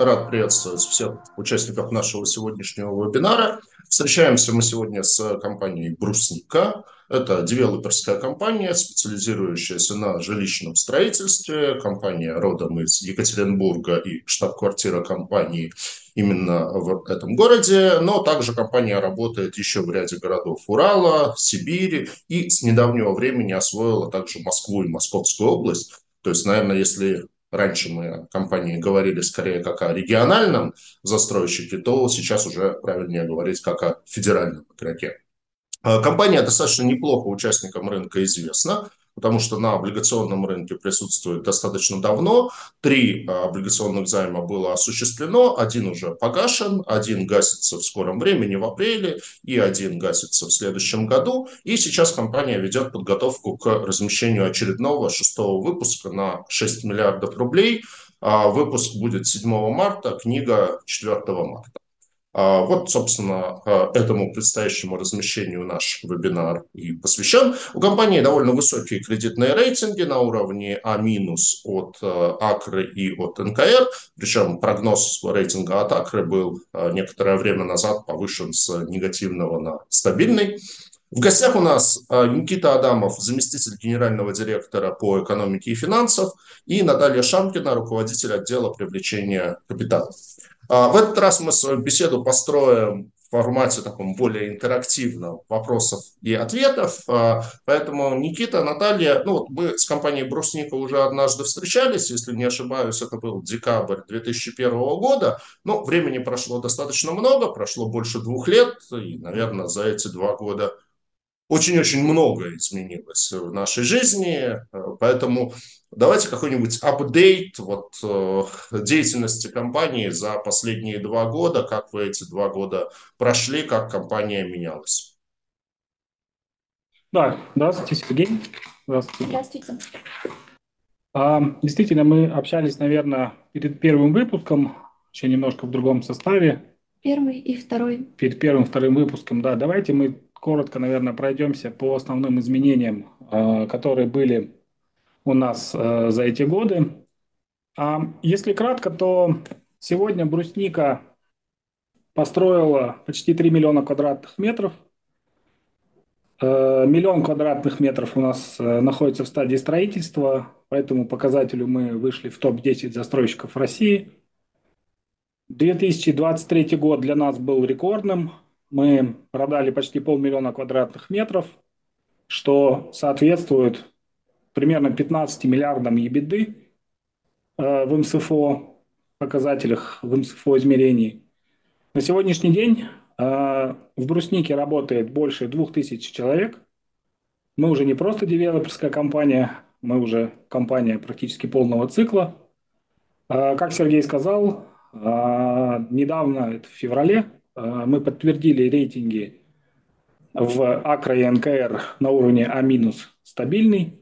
Рад приветствовать всех участников нашего сегодняшнего вебинара. Встречаемся мы сегодня с компанией «Брусника». Это девелоперская компания, специализирующаяся на жилищном строительстве. Компания родом из Екатеринбурга и штаб-квартира компании именно в этом городе. Но также компания работает еще в ряде городов Урала, Сибири и с недавнего времени освоила также Москву и Московскую область. То есть, наверное, если раньше мы о компании говорили скорее как о региональном застройщике, то сейчас уже правильнее говорить как о федеральном игроке. А, компания достаточно неплохо участникам рынка известна, потому что на облигационном рынке присутствует достаточно давно. Три а, облигационных займа было осуществлено, один уже погашен, один гасится в скором времени в апреле и один гасится в следующем году. И сейчас компания ведет подготовку к размещению очередного шестого выпуска на 6 миллиардов рублей. А, выпуск будет 7 марта, книга 4 марта. А, вот, собственно, а, этому предстоящему размещению наш вебинар и посвящен. У компании довольно высокие кредитные рейтинги на уровне А- от а, Акры и от НКР. Причем прогноз рейтинга от Акры был некоторое время назад повышен с негативного на стабильный. В гостях у нас Никита Адамов, заместитель генерального директора по экономике и финансов, и Наталья Шамкина, руководитель отдела привлечения капитала. А, в этот раз мы свою беседу построим в формате таком более интерактивном вопросов и ответов. А, поэтому Никита, Наталья, ну вот мы с компанией Брусника уже однажды встречались, если не ошибаюсь, это был декабрь 2001 года. Ну, времени прошло достаточно много, прошло больше двух лет, и, наверное, за эти два года очень-очень многое изменилось в нашей жизни, поэтому давайте какой-нибудь апдейт вот, э, деятельности компании за последние два года, как вы эти два года прошли, как компания менялась. Да, здравствуйте, Сергей. Здравствуйте. Здравствуйте. А, действительно, мы общались, наверное, перед первым выпуском, еще немножко в другом составе. Первый и второй. Перед первым и вторым выпуском, да. Давайте мы коротко, наверное, пройдемся по основным изменениям, э, которые были у нас э, за эти годы. А если кратко, то сегодня брусника построила почти 3 миллиона квадратных метров. Э, миллион квадратных метров у нас находится в стадии строительства, по этому показателю мы вышли в топ-10 застройщиков России. 2023 год для нас был рекордным – мы продали почти полмиллиона квадратных метров, что соответствует примерно 15 миллиардам ебиды э, в МСФО показателях, в МСФО измерений. На сегодняшний день э, в Бруснике работает больше 2000 человек. Мы уже не просто девелоперская компания, мы уже компания практически полного цикла. Э, как Сергей сказал, недавно, это в феврале, мы подтвердили рейтинги в АКРО и НКР на уровне А- стабильный.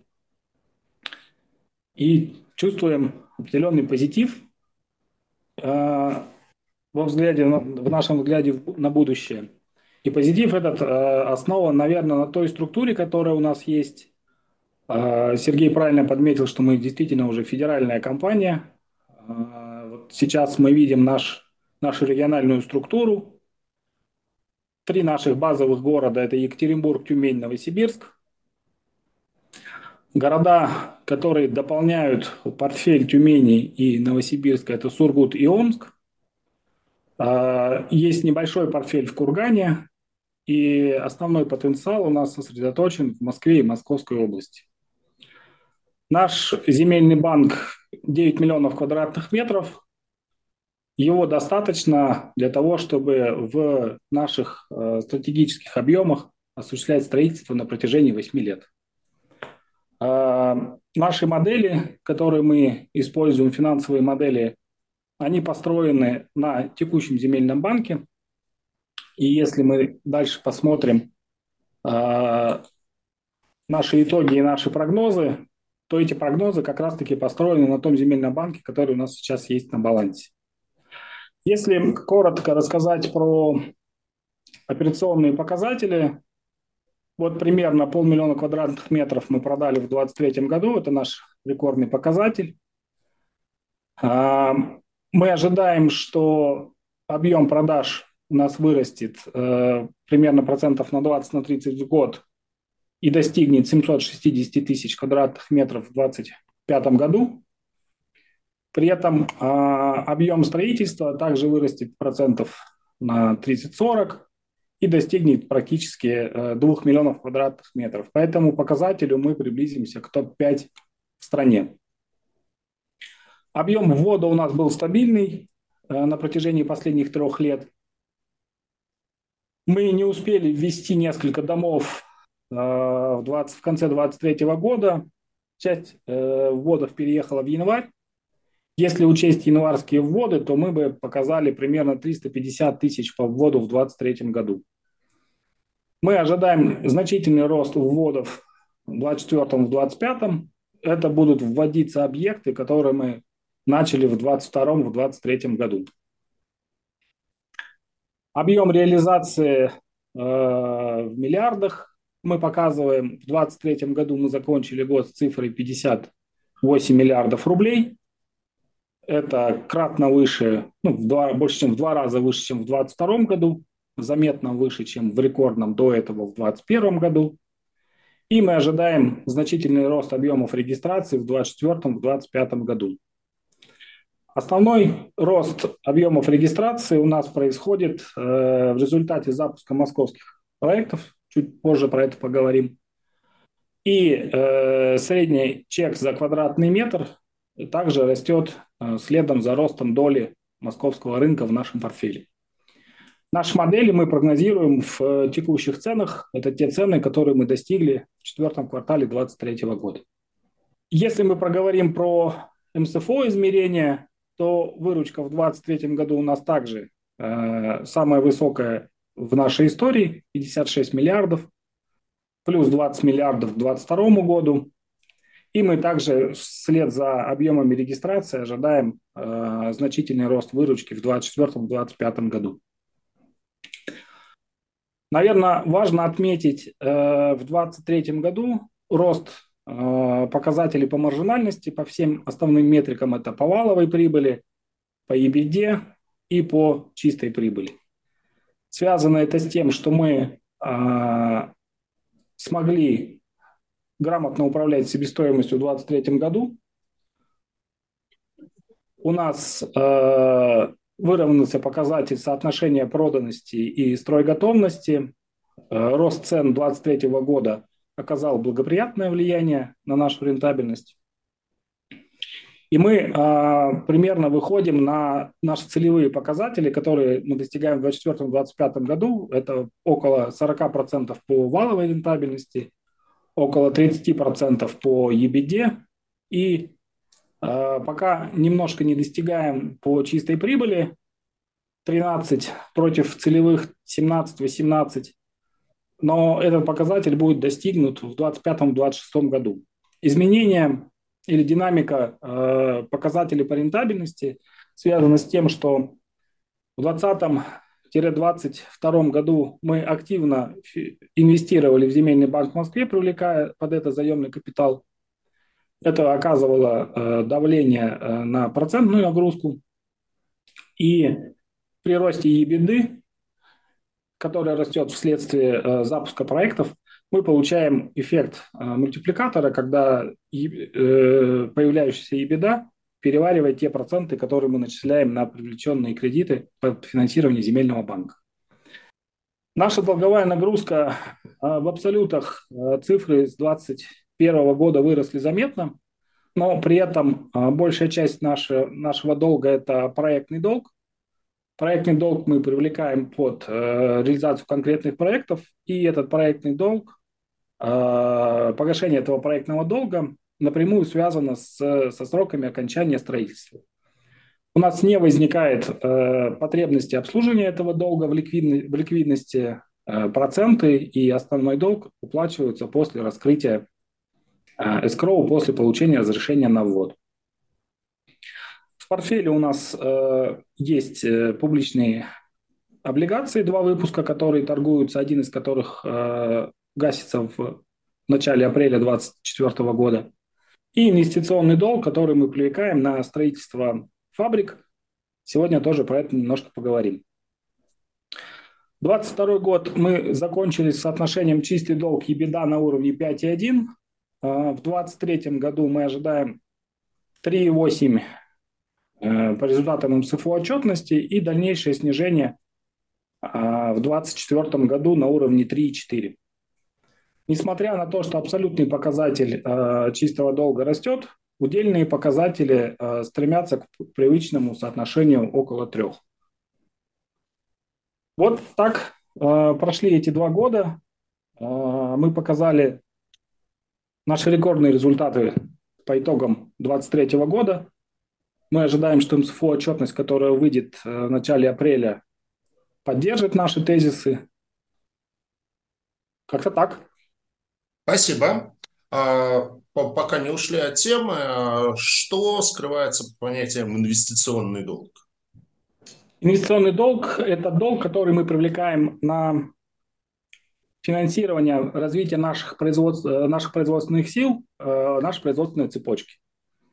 И чувствуем определенный позитив э, во взгляде, в нашем взгляде на будущее. И позитив этот э, основан, наверное, на той структуре, которая у нас есть. Сергей правильно подметил, что мы действительно уже федеральная компания. Сейчас мы видим наш, нашу региональную структуру, Три наших базовых города – это Екатеринбург, Тюмень, Новосибирск. Города, которые дополняют портфель Тюмени и Новосибирска – это Сургут и Омск. А, есть небольшой портфель в Кургане, и основной потенциал у нас сосредоточен в Москве и Московской области. Наш земельный банк 9 миллионов квадратных метров, его достаточно для того, чтобы в наших э, стратегических объемах осуществлять строительство на протяжении 8 лет. Э, наши модели, которые мы используем, финансовые модели, они построены на текущем земельном банке. И если мы дальше посмотрим э, наши итоги и наши прогнозы, то эти прогнозы как раз-таки построены на том земельном банке, который у нас сейчас есть на балансе. Если коротко рассказать про операционные показатели, вот примерно полмиллиона квадратных метров мы продали в 2023 году, это наш рекордный показатель. А, Мы ожидаем, что объем продаж у нас вырастет э, примерно процентов на 20-30 на 30 в год и достигнет 760 тысяч квадратных метров в 2025 году. При этом э, объем строительства также вырастет процентов на 30-40 и достигнет практически э, 2 миллионов квадратных метров. По этому показателю мы приблизимся к топ-5 в стране. Объем ввода у нас был стабильный э, на протяжении последних трех лет. Мы не успели ввести несколько домов э, в, 20, в конце 2023 года. Часть э, вводов переехала в январь. Если учесть январские вводы, то мы бы показали примерно 350 тысяч по вводу в 2023 году. Мы ожидаем значительный рост вводов в 2024 в 2025. Это будут вводиться объекты, которые мы начали в 2022 в 2023 году. Объем реализации э, в миллиардах мы показываем. В 2023 году мы закончили год с цифрой 58 миллиардов рублей. Это кратно выше, ну, в два, больше, чем в два раза выше, чем в 2022 году, заметно выше, чем в рекордном до этого в 2021 году. И мы ожидаем значительный рост объемов регистрации в 2024-2025 году. Основной рост объемов регистрации у нас происходит э, в результате запуска московских проектов. Чуть позже про это поговорим. И э, средний чек за квадратный метр также растет э, следом за ростом доли московского рынка в нашем портфеле. Наши модели мы прогнозируем в э, текущих ценах. Это те цены, которые мы достигли в четвертом квартале 2023 года. Если мы проговорим про МСФО измерения, то выручка в 2023 году у нас также э, самая высокая в нашей истории, 56 миллиардов, плюс 20 миллиардов к 2022 году. И мы также вслед за объемами регистрации ожидаем э, значительный рост выручки в 2024-2025 году. Наверное, важно отметить э, в 2023 году рост Э, показатели по маржинальности, по всем основным метрикам, это по валовой прибыли, по EBD и по чистой прибыли. Связано это с тем, что мы э, смогли грамотно управлять себестоимостью в 2023 году. У нас э, выровнялся показатель соотношения проданности и стройготовности. Э, рост цен 2023 года оказал благоприятное влияние на нашу рентабельность. И мы а, примерно выходим на наши целевые показатели, которые мы достигаем в 2024-2025 году. Это около 40% по валовой рентабельности, около 30% по EBD. И а, пока немножко не достигаем по чистой прибыли, 13 против целевых 17-18 но этот показатель будет достигнут в 2025-2026 году. Изменение или динамика э, показателей по рентабельности связана с тем, что в 2020-2022 году мы активно инвестировали в земельный банк в Москве, привлекая под это заемный капитал. Это оказывало э, давление э, на процентную нагрузку. И при росте EBITD которая растет вследствие э, запуска проектов, мы получаем эффект мультипликатора, когда появляющаяся EBITDA переваривает те проценты, которые мы начисляем на привлеченные кредиты под финансирование земельного банка. Наша долговая нагрузка в абсолютах цифры с 2021 года выросли заметно, но при этом большая часть нашего, нашего долга – это проектный долг, Проектный долг мы привлекаем под э, реализацию конкретных проектов, и этот проектный долг, погашение этого проектного долга напрямую связано с, со сроками окончания строительства. У нас не возникает э, потребности обслуживания этого долга в, ликвидно, в ликвидности. Э, проценты и основной долг уплачиваются после раскрытия э, эскроу, после получения разрешения на ввод. В портфеле у нас э, есть э, публичные облигации, два выпуска, которые торгуются, один из которых э, гасится в начале апреля 2024 года. И инвестиционный долг, который мы привлекаем на строительство фабрик Сегодня тоже про это немножко поговорим. 22 год мы закончили с соотношением чистый долг и беда на уровне 5,1. А, в 2023 году мы ожидаем 3,8 э, по результатам МСФО отчетности и дальнейшее снижение а, в 2024 году на уровне 3,4. Несмотря на то, что абсолютный показатель э, чистого долга растет, удельные показатели э, стремятся к привычному соотношению около трех. Вот так э, прошли эти два года. Э, мы показали наши рекордные результаты по итогам 2023 года. Мы ожидаем, что МСФО отчетность, которая выйдет э, в начале апреля, поддержит наши тезисы. Как-то так. Спасибо. А, пока не ушли от темы, а что скрывается под понятием инвестиционный долг? Инвестиционный долг – это долг, который мы привлекаем на финансирование развития наших, производств, наших производственных сил, э, нашей производственной цепочки.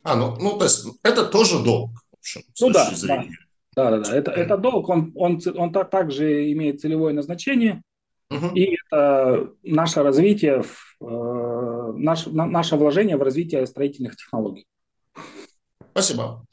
А, ну, ну то есть это тоже долг, в общем, с ну, да, зрения. Да, да, да. Это, это долг, он, он, он так, также имеет целевое назначение, угу. и это наше развитие, э, наш, наше вложение в развитие строительных технологий. Спасибо.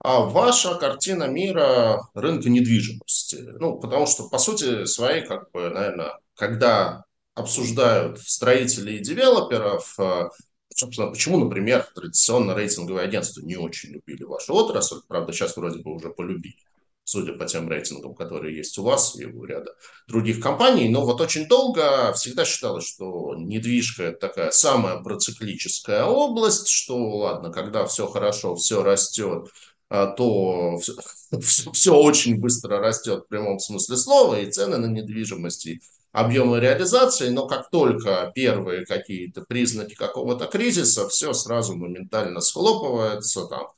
А ваша картина мира рынка недвижимости? Ну, потому что, по сути своей, как бы, наверное, когда обсуждают строителей и девелоперов, э, собственно, почему, например, традиционно рейтинговые агентства не очень любили вашу отрасль, правда, сейчас вроде бы уже полюбили, судя по тем рейтингам, которые есть у вас и у ряда других компаний, но вот очень долго всегда считалось, что недвижка – это такая самая проциклическая область, что, ладно, когда все хорошо, все растет, а, то все, все, очень быстро растет в прямом смысле слова, и цены на недвижимость, и объемы реализации, но как только первые какие-то признаки какого-то кризиса, все сразу моментально схлопывается, там,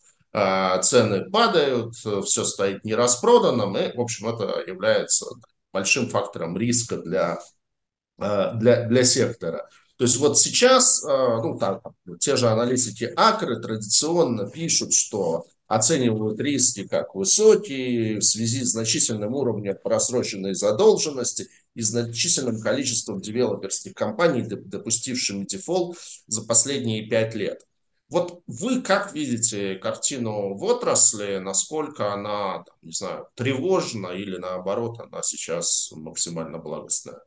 цены падают, все стоит нераспроданным, и, в общем, это является большим фактором риска для, а, для, для сектора. То есть вот сейчас, ну, так, те же аналитики Акры традиционно пишут, что оценивают риски как высокие в связи с значительным уровнем просроченной задолженности и значительным количеством девелоперских компаний, допустившими дефолт за последние пять лет. Вот вы как видите картину в отрасли, насколько она, не знаю, тревожна или наоборот, она сейчас максимально благостная?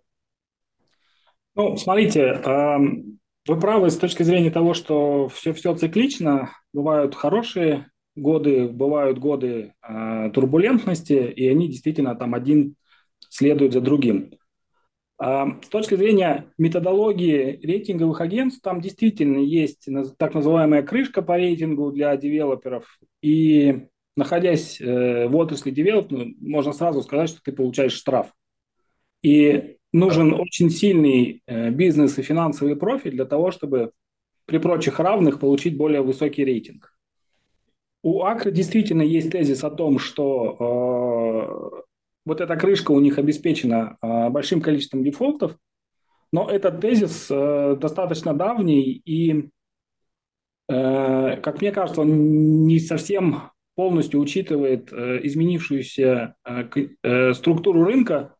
Ну, смотрите, эм, вы правы с точки зрения того, что все, все циклично, бывают хорошие годы, бывают годы э, турбулентности, и они действительно там один следует за другим. Э, с точки зрения методологии рейтинговых агентств, там действительно есть так называемая крышка по рейтингу для девелоперов, и находясь э, в отрасли девелопмента, можно сразу сказать, что ты получаешь штраф. И нужен очень сильный э, бизнес и финансовый профиль для того, чтобы при прочих равных получить более высокий рейтинг. У Акры действительно есть тезис о том, что э, вот эта крышка у них обеспечена э, большим количеством дефолтов, но этот тезис э, достаточно давний и, э, как мне кажется, он не совсем полностью учитывает э, изменившуюся структуру рынка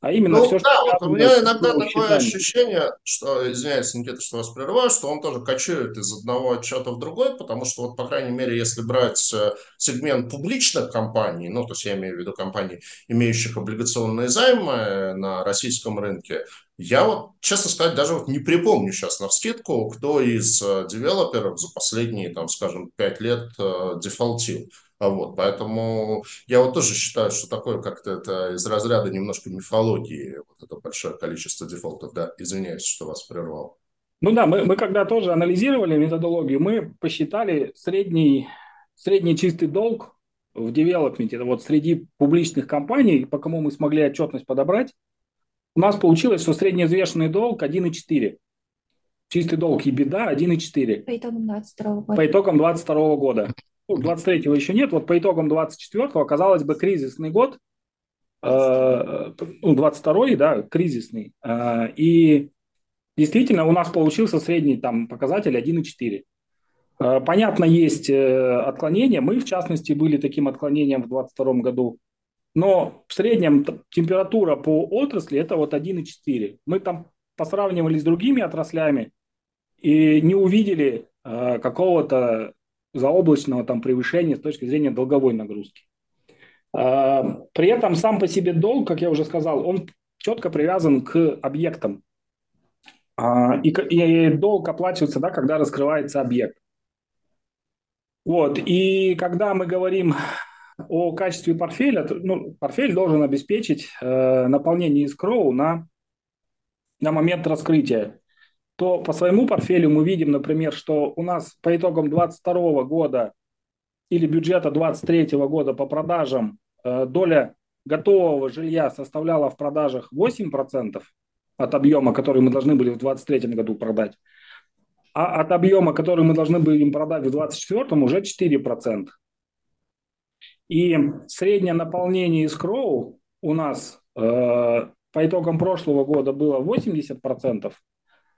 а именно ну, все, да, что вот у меня иногда такое считаем. ощущение, что, извиняюсь, Никита, что вас прерываю, что он тоже кочует из одного отчета в другой, потому что, вот, по крайней мере, если брать э, сегмент публичных компаний, ну, то есть я имею в виду компаний, имеющих облигационные займы на российском рынке, я вот, честно сказать, даже вот не припомню сейчас на вскидку, кто из э, девелоперов за последние, там, скажем, пять лет э, дефолтил. А вот, поэтому я вот тоже считаю, что такое как-то это из разряда немножко мифологии, вот это большое количество дефолтов. Да, извиняюсь, что вас прервал. Ну да, мы, мы когда тоже анализировали методологию, мы посчитали средний, средний чистый долг в девелопменте, вот среди публичных компаний, по кому мы смогли отчетность подобрать, у нас получилось, что средневзвешенный долг 1,4. Чистый долг и беда 1,4. По итогам 22 года. По итогам 22 года. 23-го еще нет, вот по итогам 24-го, казалось бы, кризисный год, э, ну, 22-й, да, кризисный, э, и действительно у нас получился средний там показатель 1,4. Понятно, есть отклонения. Мы, в частности, были таким отклонением в 2022 году. Но в среднем температура по отрасли это вот 1,4. Мы там посравнивали с другими отраслями и не увидели э, какого-то заоблачного там превышения с точки зрения долговой нагрузки. Э, при этом сам по себе долг, как я уже сказал, он четко привязан к объектам. Э, и, и долг оплачивается, да, когда раскрывается объект. Вот. И когда мы говорим о качестве портфеля, ну, портфель должен обеспечить э, наполнение escrow на, на момент раскрытия. То по своему портфелю мы видим, например, что у нас по итогам 2022 года или бюджета 2023 года по продажам э, доля готового жилья составляла в продажах 8% от объема, который мы должны были в 2023 году продать, а от объема, который мы должны были им продать в 2024 уже 4%. И среднее наполнение искроу у нас э, по итогам прошлого года было 80%,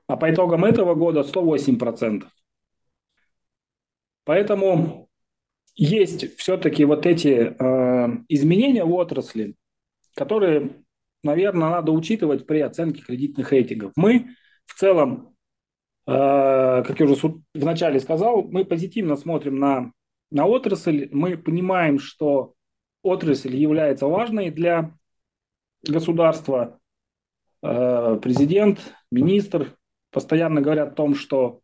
а по итогам этого года 108%. Поэтому есть все-таки вот эти э, изменения в отрасли, которые, наверное, надо учитывать при оценке кредитных рейтингов. Мы в целом, э, как я уже вначале сказал, мы позитивно смотрим на на отрасль. Мы понимаем, что отрасль является важной для государства. Э, президент, министр постоянно говорят о том, что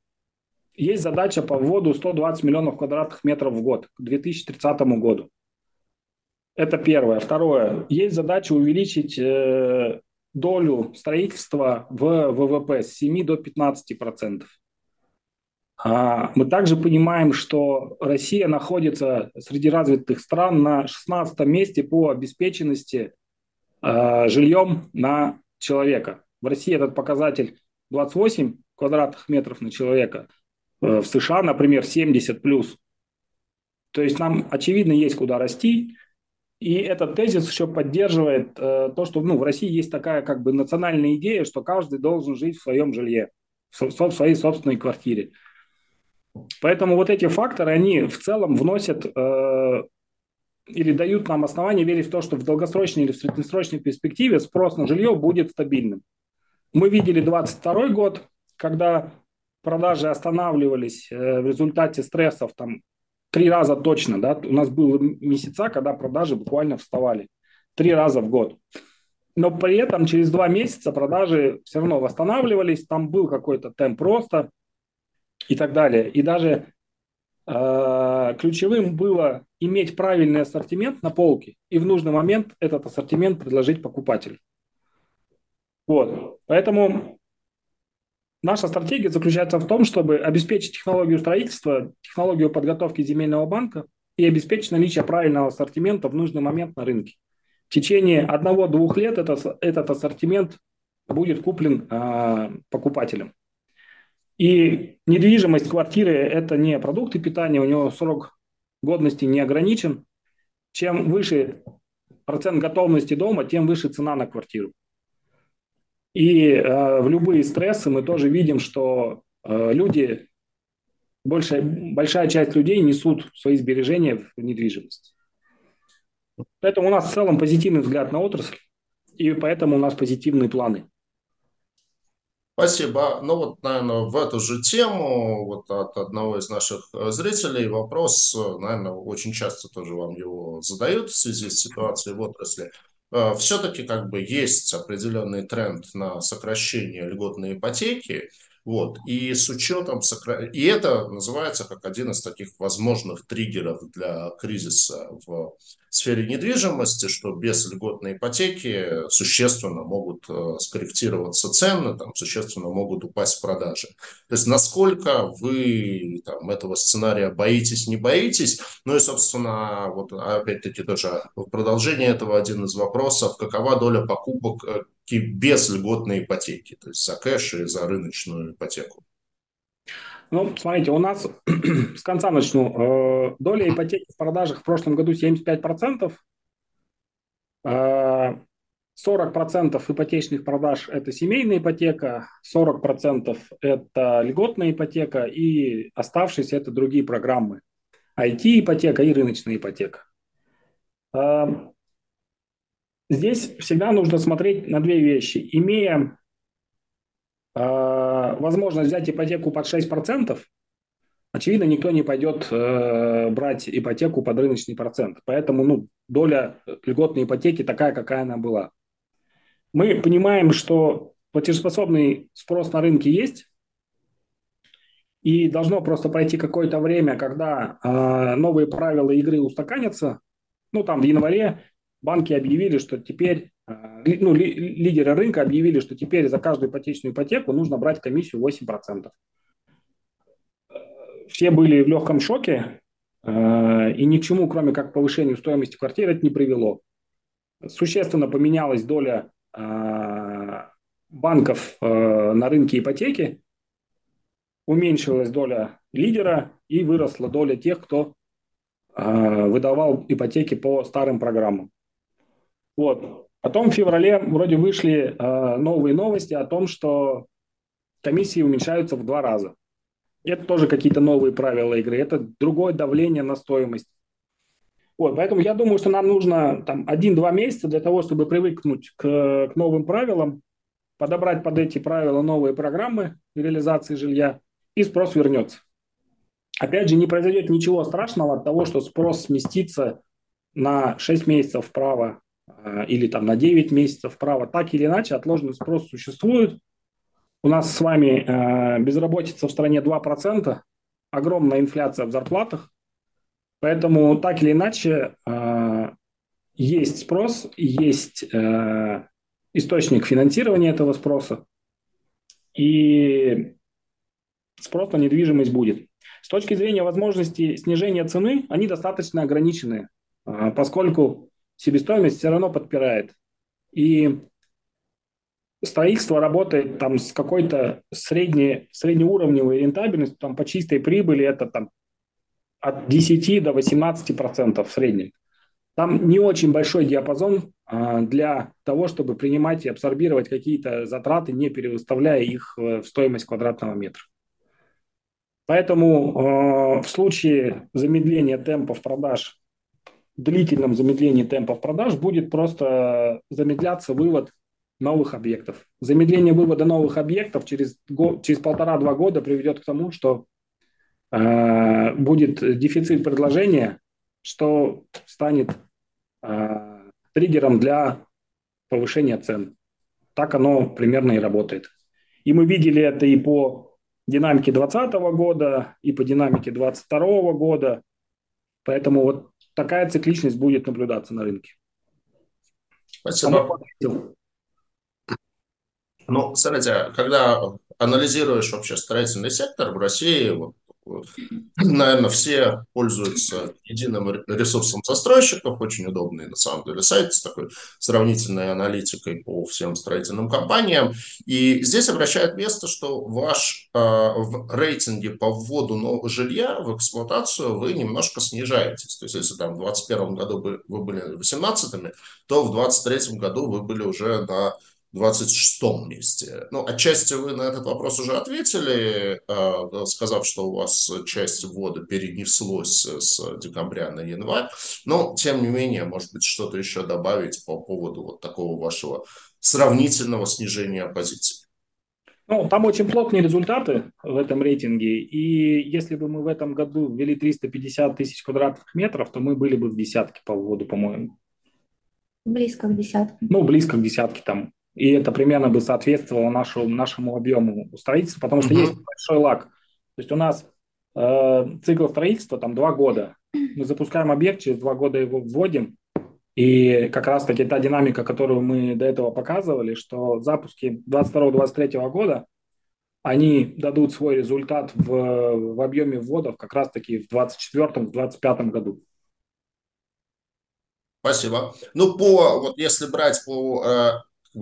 есть задача по вводу 120 миллионов квадратных метров в год к 2030 году. Это первое. Второе. Есть задача увеличить э, долю строительства в ВВП с 7 до 15 процентов. А, мы также понимаем, что Россия находится среди развитых стран на 16 месте по обеспеченности а, жильем на человека. В России этот показатель 28 квадратных метров на человека, э, в США, например, 70 плюс. То есть нам, очевидно, есть куда расти. И этот тезис еще поддерживает э, то, что ну, в России есть такая как бы национальная идея, что каждый должен жить в своем жилье, в, в своей собственной квартире. Поэтому вот эти факторы, они в целом вносят э, или дают нам основания верить в то, что в долгосрочной или в среднесрочной перспективе спрос на жилье будет стабильным. Мы видели 22 год, когда продажи останавливались э, в результате стрессов там три раза точно, да, у нас было месяца, когда продажи буквально вставали три раза в год. Но при этом через два месяца продажи все равно восстанавливались, там был какой-то темп роста, и так далее. И даже э, ключевым было иметь правильный ассортимент на полке и в нужный момент этот ассортимент предложить покупателю. Вот. Поэтому наша стратегия заключается в том, чтобы обеспечить технологию строительства, технологию подготовки земельного банка и обеспечить наличие правильного ассортимента в нужный момент на рынке. В течение одного-двух лет этот, этот ассортимент будет куплен э, покупателем. И недвижимость квартиры – это не продукты питания, у него срок годности не ограничен. Чем выше процент готовности дома, тем выше цена на квартиру. И э, в любые стрессы мы тоже видим, что э, люди, большая, большая часть людей несут свои сбережения в недвижимость. Поэтому у нас в целом позитивный взгляд на отрасль, и поэтому у нас позитивные планы. Спасибо. Ну вот, наверное, в эту же тему вот от одного из наших э, зрителей вопрос, э, наверное, очень часто тоже вам его задают в связи с ситуацией в отрасли. Э, Все-таки как бы есть определенный тренд на сокращение льготной ипотеки, вот. И с учетом, и это называется как один из таких возможных триггеров для кризиса в сфере недвижимости, что без льготной ипотеки существенно могут э, скорректироваться цены, там, существенно могут упасть продажи. То есть насколько вы там, этого сценария боитесь, не боитесь? Ну и, собственно, вот опять-таки тоже в продолжение этого один из вопросов, какова доля покупок э, без льготной ипотеки, то есть за кэш и за рыночную ипотеку? Ну, смотрите, у нас с конца начну. Э, доля ипотеки в продажах в прошлом году 75%. Э, 40% ипотечных продаж – это семейная ипотека, 40% – это льготная ипотека, и оставшиеся – это другие программы. IT-ипотека и рыночная ипотека. Здесь всегда нужно смотреть на две вещи. Имея возможность взять ипотеку под 6%, очевидно, никто не пойдет э, брать ипотеку под рыночный процент. Поэтому ну, доля льготной ипотеки такая, какая она была. Мы понимаем, что платежеспособный спрос на рынке есть, и должно просто пройти какое-то время, когда э, новые правила игры устаканятся. Ну, там в январе банки объявили, что теперь, э, ну, ли, лидеры рынка объявили, что теперь за каждую ипотечную ипотеку нужно брать комиссию 8% все были в легком шоке, э, и ни к чему, кроме как повышению стоимости квартир, это не привело. Существенно поменялась доля э, банков на рынке ипотеки, уменьшилась доля лидера и выросла доля тех, кто выдавал ипотеки по старым программам. Вот. Потом в феврале вроде вышли новые новости о том, что комиссии уменьшаются в два раза. Это тоже какие-то новые правила игры, это другое давление на стоимость. Вот, поэтому я думаю, что нам нужно там один-два месяца для того, чтобы привыкнуть к, к новым правилам, подобрать под эти правила новые программы реализации жилья, и спрос вернется. Опять же, не произойдет ничего страшного от того, что спрос сместится на 6 месяцев вправо э, или там на 9 месяцев вправо. Так или иначе, отложенный спрос существует, у нас с вами э, безработица в стране 2%, огромная инфляция в зарплатах, поэтому так или иначе э, есть спрос, есть источник финансирования этого спроса, и спрос на недвижимость будет. С точки зрения возможности снижения цены, они достаточно ограничены, поскольку себестоимость все равно подпирает. И строительство работает там с какой-то средней, среднеуровневой рентабельностью, там по чистой прибыли это там от 10 до 18 процентов в среднем. Там не очень большой диапазон а, для того, чтобы принимать и абсорбировать какие-то затраты, не перевыставляя их в стоимость квадратного метра. Поэтому э, в случае замедления темпов продаж, длительном замедлении темпов продаж будет просто замедляться вывод новых объектов. Замедление вывода новых объектов через, через полтора-два года приведет к тому, что э, будет дефицит предложения, что станет э, триггером для повышения цен. Так оно примерно и работает. И мы видели это и по динамике 2020 года, и по динамике 2022 года. Поэтому вот такая цикличность будет наблюдаться на рынке. Спасибо. Ну, смотрите, когда анализируешь вообще строительный сектор в России, вот, наверное, все пользуются единым ресурсом застройщиков, очень удобный на самом деле сайт с такой сравнительной аналитикой по всем строительным компаниям. И здесь обращает место, что ваш э, в рейтинге по вводу нового жилья в эксплуатацию вы немножко снижаетесь. То есть, если там в 2021 году вы, были 18 то в 2023 году вы были уже на 26 месте. Ну, отчасти вы на этот вопрос уже ответили, а, сказав, что у вас часть ввода перенеслось с декабря на январь. Но, тем не менее, может быть, что-то еще добавить по поводу вот такого вашего сравнительного снижения позиций. Ну, там очень плотные результаты в этом рейтинге. И если бы мы в этом году ввели 350 тысяч квадратных метров, то мы были бы в десятке по вводу, по-моему. Близко к десятке. Ну, близко к десятке там и это примерно бы соответствовало нашу, нашему объему строительства, потому что uh-huh. есть большой лаг. То есть у нас э, цикл строительства там два года. Мы запускаем объект, через два года его вводим, и как раз-таки та динамика, которую мы до этого показывали, что запуски 22-23 года, они дадут свой результат в, в объеме вводов как раз-таки в 24-25 году. Спасибо. Ну, по, вот если брать по э,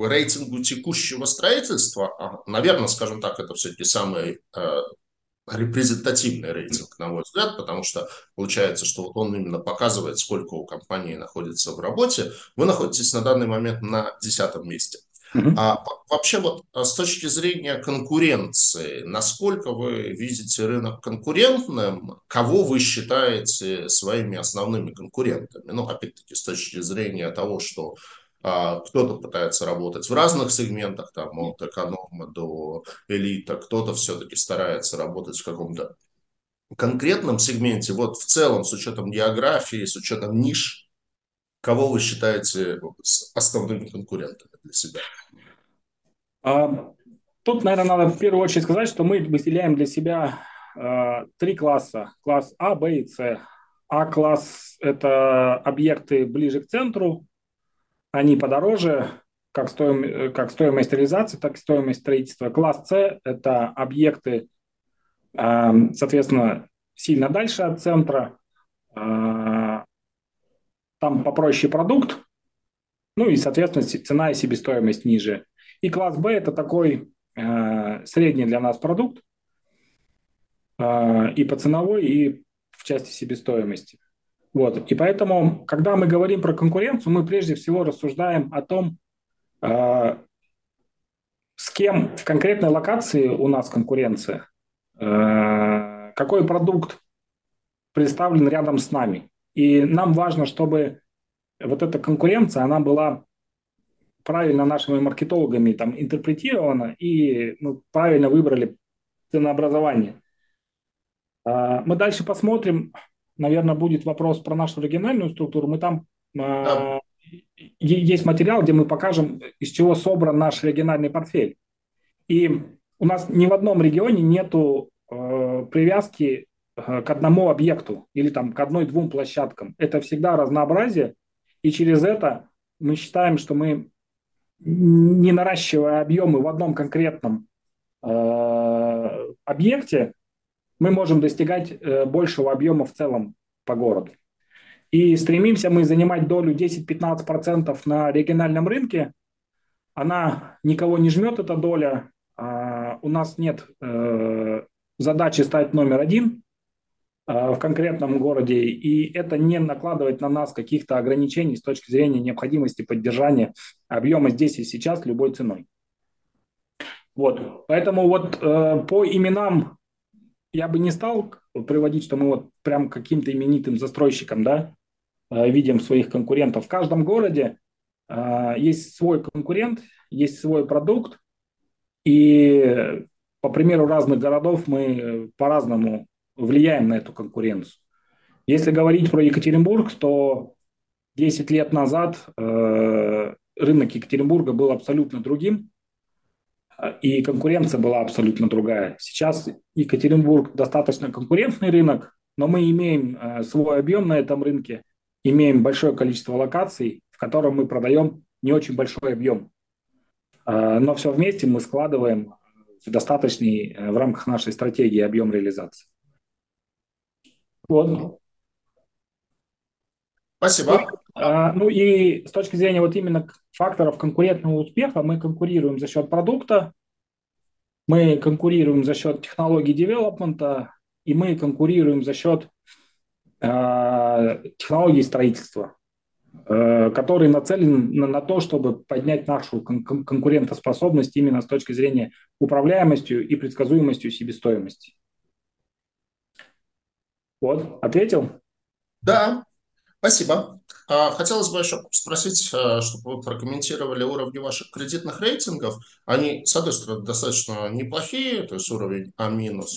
рейтингу текущего строительства, а, наверное, скажем так, это все-таки самый э, репрезентативный рейтинг, на мой взгляд, потому что получается, что вот он именно показывает, сколько у компании находится в работе. Вы находитесь на данный момент на десятом месте. А вообще вот а с точки зрения конкуренции, насколько вы видите рынок конкурентным, кого вы считаете своими основными конкурентами? Ну, опять-таки, с точки зрения того, что кто-то пытается работать в разных сегментах, там, от эконома до элита, кто-то все-таки старается работать в каком-то конкретном сегменте. Вот в целом, с учетом географии, с учетом ниш, кого вы считаете основными конкурентами для себя? А, тут, наверное, надо в первую очередь сказать, что мы выделяем для себя э, три класса. Класс А, Б и С. А-класс – это объекты ближе к центру, они подороже, как, стоим, как стоимость реализации, так и стоимость строительства. Класс С – это объекты, соответственно, сильно дальше от центра, а, там попроще продукт, ну и, соответственно, цена и себестоимость ниже. И класс Б – это такой э, средний для нас продукт э, и по ценовой, и в части себестоимости. Вот. И поэтому, когда мы говорим про конкуренцию, мы прежде всего рассуждаем о том, э, с кем в конкретной локации у нас конкуренция, э, какой продукт представлен рядом с нами. И нам важно, чтобы вот эта конкуренция, она была правильно нашими маркетологами там интерпретирована и ну, правильно выбрали ценообразование. Э, мы дальше посмотрим, наверное, будет вопрос про нашу региональную структуру. Мы там да. э, есть материал, где мы покажем, из чего собран наш региональный портфель. И у нас ни в одном регионе нету э, привязки э, к одному объекту или там к одной-двум площадкам. Это всегда разнообразие, и через это мы считаем, что мы не наращивая объемы в одном конкретном э, объекте, мы можем достигать э, большего объема в целом по городу. И стремимся мы занимать долю 10-15% на региональном рынке. Она никого не жмет, эта доля. А у нас нет э, задачи стать номер один э, в конкретном городе. И это не накладывает на нас каких-то ограничений с точки зрения необходимости поддержания объема здесь и сейчас любой ценой. Вот. Поэтому вот э, по именам я бы не стал приводить, что мы вот прям каким-то именитым застройщиком, да, э, видим своих конкурентов. В каждом городе э, есть свой конкурент, есть свой продукт, и по примеру разных городов мы по-разному влияем на эту конкуренцию. Если говорить про Екатеринбург, то 10 лет назад э, рынок Екатеринбурга был абсолютно другим и конкуренция была абсолютно другая. Сейчас Екатеринбург достаточно конкурентный рынок, но мы имеем э, свой объем на этом рынке, имеем большое количество локаций, в котором мы продаем не очень большой объем. Э, но все вместе мы складываем в достаточный э, в рамках нашей стратегии объем реализации. Вот. Спасибо. А, ну и с точки зрения вот именно факторов конкурентного успеха мы конкурируем за счет продукта, мы конкурируем за счет технологий девелопмента, и мы конкурируем за счет э, технологий строительства, э, который нацелен на, на то, чтобы поднять нашу кон- конкурентоспособность именно с точки зрения управляемостью и предсказуемостью себестоимости. Вот, ответил? Да, спасибо. А, хотелось бы еще спросить, э, чтобы вы прокомментировали уровни ваших кредитных рейтингов. Они, с одной стороны, достаточно неплохие, то есть уровень А-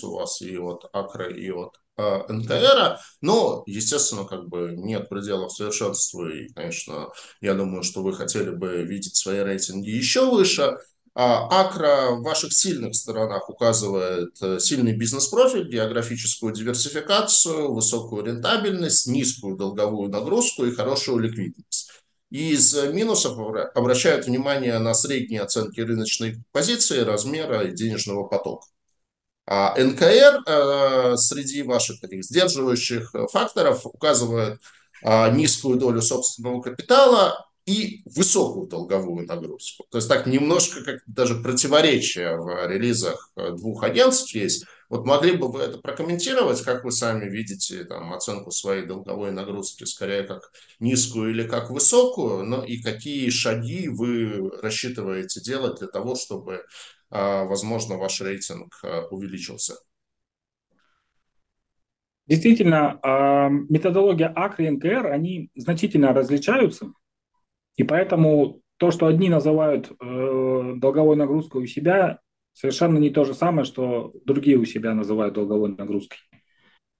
у вас и от АКРА, и от э, НТР, но, естественно, как бы нет пределов совершенства, и, конечно, я думаю, что вы хотели бы видеть свои рейтинги еще выше. А, Акра в ваших сильных сторонах указывает э, сильный бизнес-профиль, географическую диверсификацию, высокую рентабельность, низкую долговую нагрузку и хорошую ликвидность. Из минусов обращают внимание на средние оценки рыночной позиции, размера и денежного потока. А НКР э, среди ваших таких сдерживающих факторов указывает низкую долю собственного капитала и высокую долговую нагрузку. То есть так немножко как даже противоречие в релизах двух агентств есть. Вот могли бы вы это прокомментировать, как вы сами видите там, оценку своей долговой нагрузки, скорее как низкую или как высокую, ну и какие шаги вы рассчитываете делать для того, чтобы, а, возможно, ваш рейтинг а, увеличился? Действительно, а, методология АКР и НКР, они значительно различаются, и поэтому то, что одни называют э, долговой нагрузкой у себя, совершенно не то же самое, что другие у себя называют долговой нагрузкой.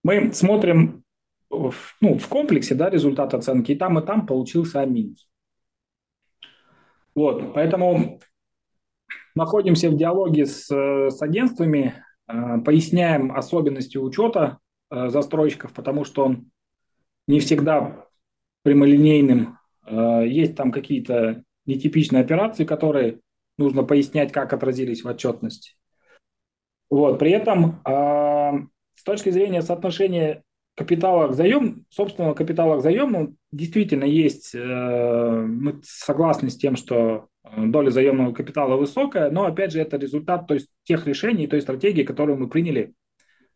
Мы смотрим в, ну, в комплексе да, результат оценки, и там, и там получился минус. Вот, поэтому находимся в диалоге с, с агентствами, э, поясняем особенности учета э, застройщиков, потому что он не всегда прямолинейным. Э, есть там какие-то нетипичные операции, которые нужно пояснять, как отразились в отчетности. Вот. При этом э, с точки зрения соотношения капитала к заем, собственного капитала к заему, действительно есть, э, мы согласны с тем, что доля заемного капитала высокая, но опять же это результат то есть, тех решений, той стратегии, которую мы приняли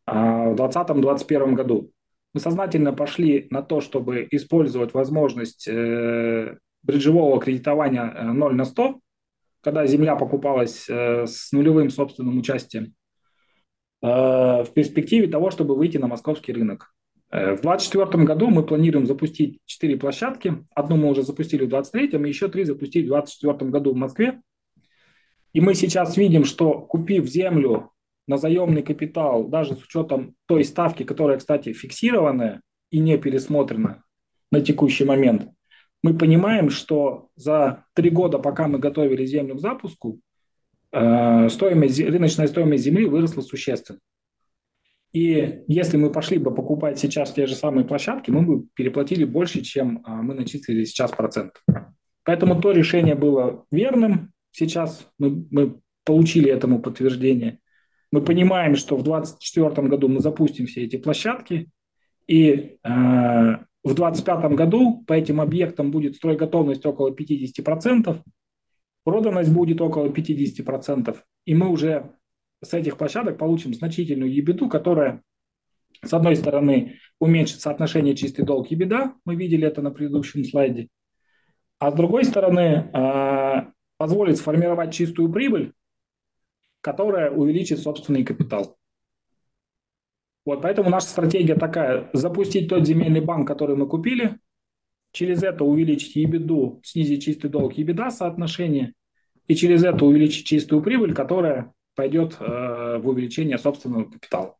э, в 2020-2021 году. Мы сознательно пошли на то, чтобы использовать возможность э, бриджевого кредитования 0 на 100, когда земля покупалась э, с нулевым собственным участием, э, в перспективе того, чтобы выйти на московский рынок. Э, в 2024 году мы планируем запустить 4 площадки. Одну мы уже запустили в 2023, и еще 3 запустить в 2024 году в Москве. И мы сейчас видим, что купив землю на заемный капитал, даже с учетом той ставки, которая, кстати, фиксированная и не пересмотрена на текущий момент, мы понимаем, что за три года, пока мы готовили землю к запуску, э, стоимость, рыночная стоимость земли выросла существенно. И если мы пошли бы покупать сейчас те же самые площадки, мы бы переплатили больше, чем а, мы начислили сейчас процент. Поэтому то решение было верным. Сейчас мы, мы получили этому подтверждение. Мы понимаем, что в 2024 году мы запустим все эти площадки, и э, в 2025 году по этим объектам будет стройготовность около 50%, проданность будет около 50%, и мы уже с этих площадок получим значительную ебеду, которая, с одной стороны, уменьшит соотношение чистый долг и беда, мы видели это на предыдущем слайде, а с другой стороны, а, позволит сформировать чистую прибыль, которая увеличит собственный капитал. Вот, поэтому наша стратегия такая, запустить тот земельный банк, который мы купили, через это увеличить ебеду, снизить чистый долг ебеда соотношение, и через это увеличить чистую прибыль, которая пойдет э, в увеличение собственного капитала.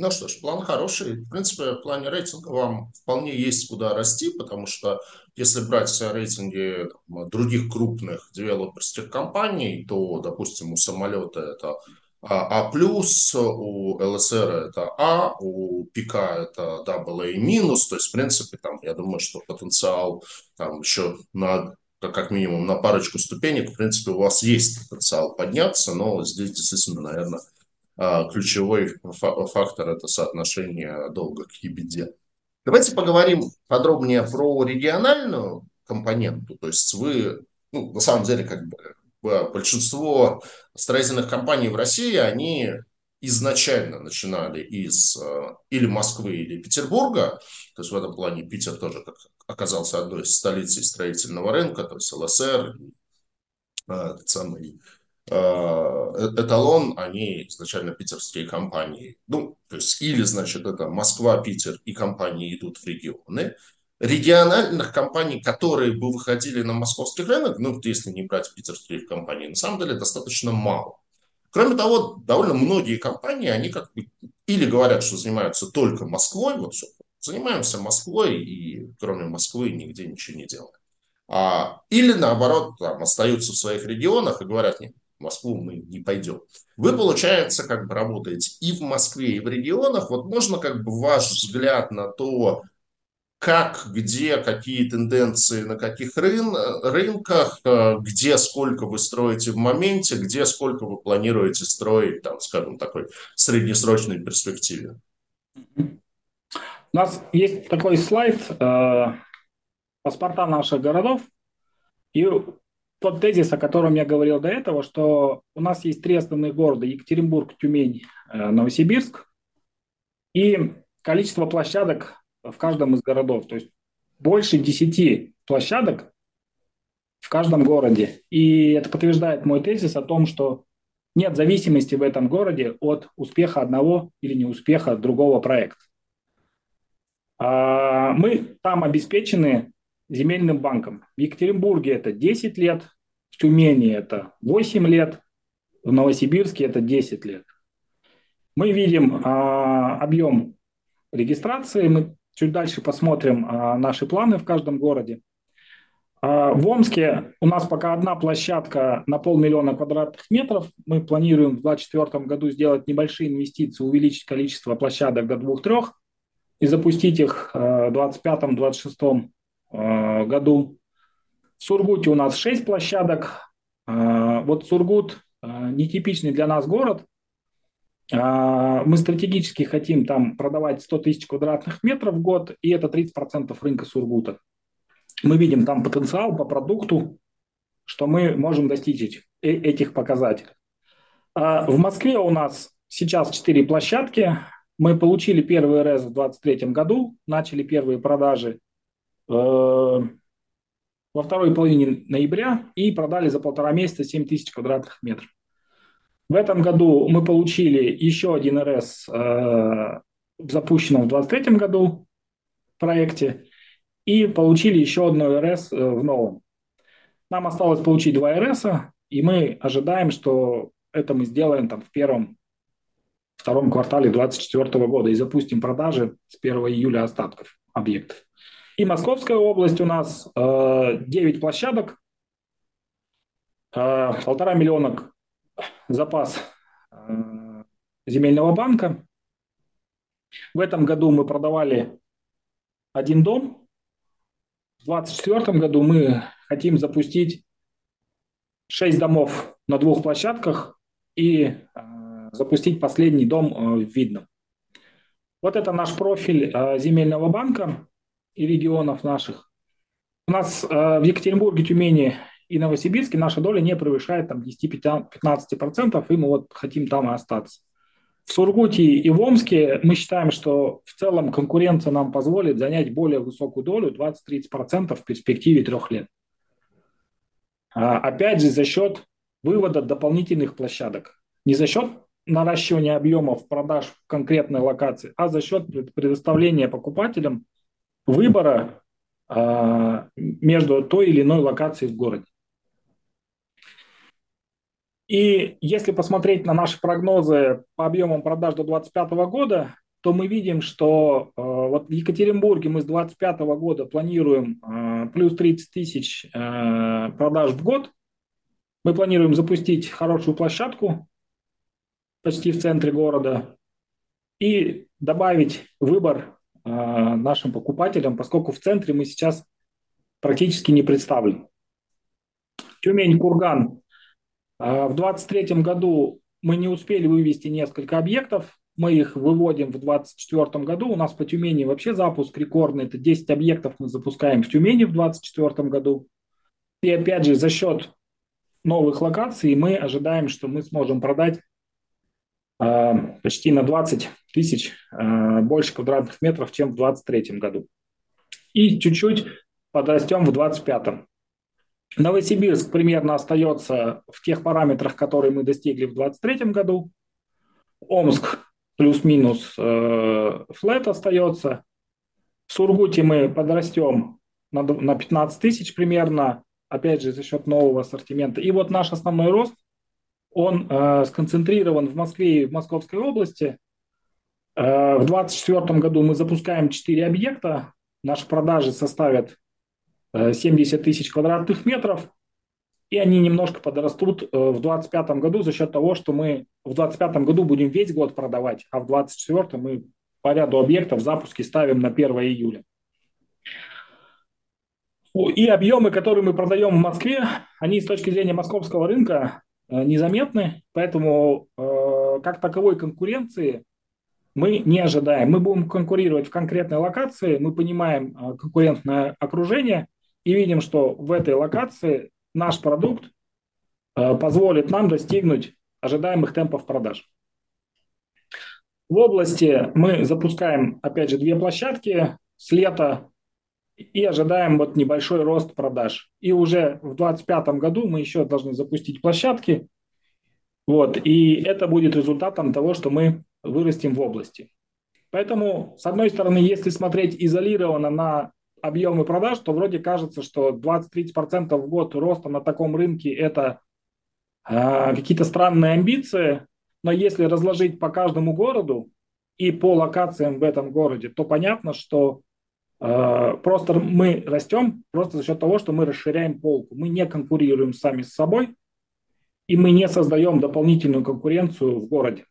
Ну что ж, план хороший. В принципе, в плане рейтинга вам вполне есть куда расти, потому что если брать рейтинги других крупных девелоперских компаний, то, допустим, у самолета это а, а у ЛСР это А, у ПК это AA минус, то есть, в принципе, там, я думаю, что потенциал там еще на как минимум на парочку ступенек, в принципе, у вас есть потенциал подняться, но здесь действительно, наверное, ключевой фактор – это соотношение долга к ебеде. Давайте поговорим подробнее про региональную компоненту. То есть вы, ну, на самом деле, как бы большинство строительных компаний в России, они изначально начинали из э, или Москвы, или Петербурга. То есть в этом плане Питер тоже как оказался одной из столицей строительного рынка, то есть ЛСР, этот самый эталон, они изначально питерские компании. Ну, то есть или, значит, это Москва, Питер и компании идут в регионы, региональных компаний, которые бы выходили на московский рынок, ну, если не брать питерские компании, на самом деле достаточно мало. Кроме того, довольно многие компании, они как бы или говорят, что занимаются только Москвой, вот все, занимаемся Москвой и кроме Москвы нигде ничего не делаем. А, или наоборот, там, остаются в своих регионах и говорят, нет, в Москву мы не пойдем. Вы, получается, как бы работаете и в Москве, и в регионах. Вот можно как бы ваш взгляд на то, как, где, какие тенденции на каких рын, рынках, э, где сколько вы строите в моменте, где сколько вы планируете строить, там, скажем, такой среднесрочной перспективе. У нас есть такой слайд, э, паспорта наших городов и тот тезис, о котором я говорил до этого, что у нас есть три основных города – Екатеринбург, Тюмень, э, Новосибирск, и количество площадок в каждом из городов. То есть больше 10 площадок в каждом городе. И это подтверждает мой тезис о том, что нет зависимости в этом городе от успеха одного или неуспеха другого проекта. А, мы там обеспечены земельным банком. В Екатеринбурге это 10 лет, в Тюмени это 8 лет, в Новосибирске это 10 лет. Мы видим а, объем регистрации, мы чуть дальше посмотрим а, наши планы в каждом городе. А, в Омске у нас пока одна площадка на полмиллиона квадратных метров. Мы планируем в 2024 году сделать небольшие инвестиции, увеличить количество площадок до двух-трех и запустить их в 2025-2026 Э, году. В Сургуте у нас 6 площадок. Э, вот Сургут э, нетипичный для нас город. Мы стратегически хотим там продавать 100 тысяч квадратных метров в год, и это 30% рынка Сургута. Мы видим там потенциал по продукту, что мы можем достичь этих показателей. В Москве у нас сейчас 4 площадки. Мы получили первый РС в 2023 году, начали первые продажи Э, во второй половине ноября и продали за полтора месяца 7 тысяч квадратных метров. В этом году мы получили еще один РС э, в запущенном в 2023 году проекте и получили еще одно РС э, в новом. Нам осталось получить два РС, и мы ожидаем, что это мы сделаем там в первом, втором квартале 2024 года и запустим продажи с 1 июля остатков объектов. И Московская область у нас э, 9 площадок, э, полтора миллиона запас э, земельного банка. В этом году мы продавали один дом. В 2024 году мы хотим запустить 6 домов на двух площадках и э, запустить последний дом в Видном. Вот это наш профиль земельного банка и регионов наших. У нас э, в Екатеринбурге, Тюмени и Новосибирске наша доля не превышает там 10-15%, и мы вот хотим там и остаться. В Сургуте и в Омске мы считаем, что в целом конкуренция нам позволит занять более высокую долю, 20-30% в перспективе трех лет. А, опять же, за счет вывода дополнительных площадок. Не за счет наращивания объемов продаж в конкретной локации, а за счет предоставления покупателям выбора а, между той или иной локацией в городе. И если посмотреть на наши прогнозы по объемам продаж до 2025 года, то мы видим, что э, вот в Екатеринбурге мы с 2025 года планируем э, плюс 30 тысяч э, продаж в год. Мы планируем запустить хорошую площадку почти в центре города и добавить выбор нашим покупателям, поскольку в центре мы сейчас практически не представлены. Тюмень, Курган. А, в 2023 году мы не успели вывести несколько объектов. Мы их выводим в 2024 году. У нас по Тюмени вообще запуск рекордный. Это 10 объектов мы запускаем в Тюмени в 2024 году. И опять же, за счет новых локаций мы ожидаем, что мы сможем продать почти на 20 тысяч а, больше квадратных метров, чем в 2023 году. И чуть-чуть подрастем в 2025. Новосибирск примерно остается в тех параметрах, которые мы достигли в 2023 году. Омск плюс-минус э, флет остается. В Сургуте мы подрастем на 15 тысяч примерно, опять же, за счет нового ассортимента. И вот наш основной рост – он э, сконцентрирован в Москве и в Московской области. Э, в 2024 году мы запускаем 4 объекта. Наши продажи составят э, 70 тысяч квадратных метров. И они немножко подрастут э, в 2025 году за счет того, что мы в 2025 году будем весь год продавать, а в 2024 мы по ряду объектов запуски ставим на 1 июля. И объемы, которые мы продаем в Москве, они с точки зрения московского рынка незаметны, поэтому э, как таковой конкуренции мы не ожидаем. Мы будем конкурировать в конкретной локации, мы понимаем а, конкурентное окружение и видим, что в этой локации наш продукт позволит нам достигнуть ожидаемых темпов продаж. В области мы запускаем, опять же, две площадки с лета и ожидаем вот небольшой рост продаж. И уже в 2025 году мы еще должны запустить площадки. Вот, и это будет результатом того, что мы вырастем в области. Поэтому, с одной стороны, если смотреть изолированно на объемы продаж, то вроде кажется, что 20-30% в год роста на таком рынке – это э, какие-то странные амбиции. Но если разложить по каждому городу и по локациям в этом городе, то понятно, что просто мы растем просто за счет того, что мы расширяем полку. Мы не конкурируем сами с собой, и мы не создаем дополнительную конкуренцию в городе.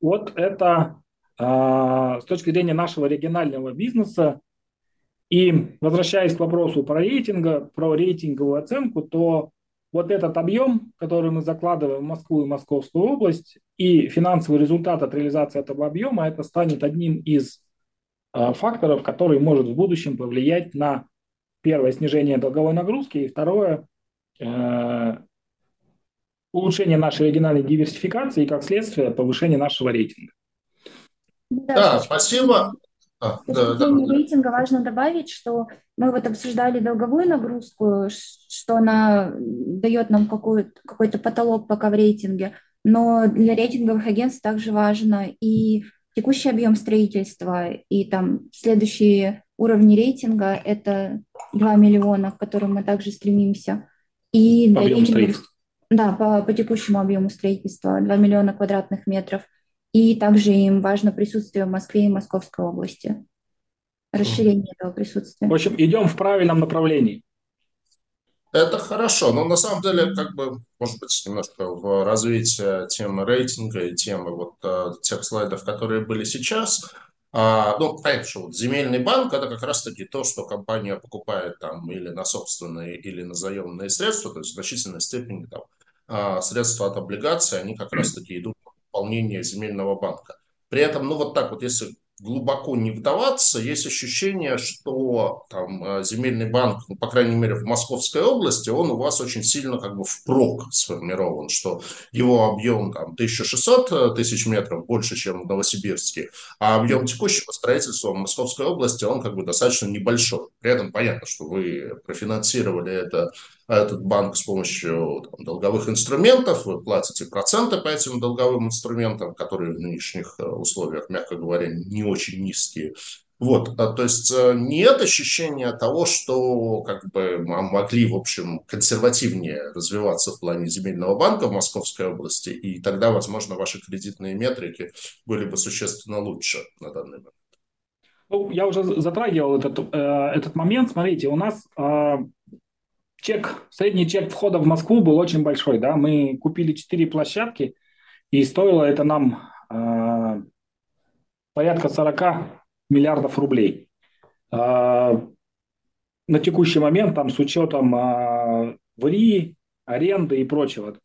Вот это э, с точки зрения нашего регионального бизнеса. И возвращаясь к вопросу про рейтинга, про рейтинговую оценку, то вот этот объем, который мы закладываем в Москву и Московскую область, и финансовый результат от реализации этого объема, это станет одним из э, факторов, который может в будущем повлиять на первое снижение долговой нагрузки и второе э, улучшение нашей региональной диверсификации и, как следствие, повышение нашего рейтинга. Да, да спасибо. А, зрения да, рейтинга важно добавить, что мы вот обсуждали долговую нагрузку, что она дает нам какой-то потолок пока в рейтинге, но для рейтинговых агентств также важно и текущий объем строительства, и там следующие уровни рейтинга – это 2 миллиона, к которым мы также стремимся. И для рейтинговых, да, по, по текущему объему строительства 2 миллиона квадратных метров. И также им важно присутствие в Москве и Московской области. Расширение этого присутствия. В общем, идем в правильном направлении. Это хорошо, но на самом деле, как бы, может быть, немножко в развитии темы рейтинга и темы вот э, тех слайдов, которые были сейчас, а, ну, понятно, что вот земельный банк – это как раз-таки то, что компания покупает там или на собственные, или на заемные средства, то есть в значительной степени там, а, средства от облигаций, они как раз-таки идут в пополнение земельного банка. При этом, ну вот так вот, если глубоко не вдаваться, есть ощущение, что там э, земельный банк, ну, по крайней мере, в Московской области, он у вас очень сильно как бы впрок сформирован, что его объем там 1600 э, тысяч метров больше, чем в Новосибирске, а объем текущего строительства в Московской области, он как бы достаточно небольшой. При этом понятно, что вы профинансировали это этот банк с помощью там, долговых инструментов, вы платите проценты по этим долговым инструментам, которые в нынешних э, условиях, мягко говоря, не очень низкие. Вот, а, то есть э, нет ощущения того, что как бы могли, в общем, консервативнее развиваться в плане земельного банка в Московской области, и тогда, возможно, ваши кредитные метрики были бы существенно лучше на данный момент. Ну, я уже затрагивал этот, э, этот момент. Смотрите, у нас э, чек, средний чек входа в Москву был очень большой, да, мы купили 4 площадки, и стоило это нам э, порядка 40 миллиардов рублей. Э, на текущий момент, там, с учетом э, ВРИ, аренды и прочего.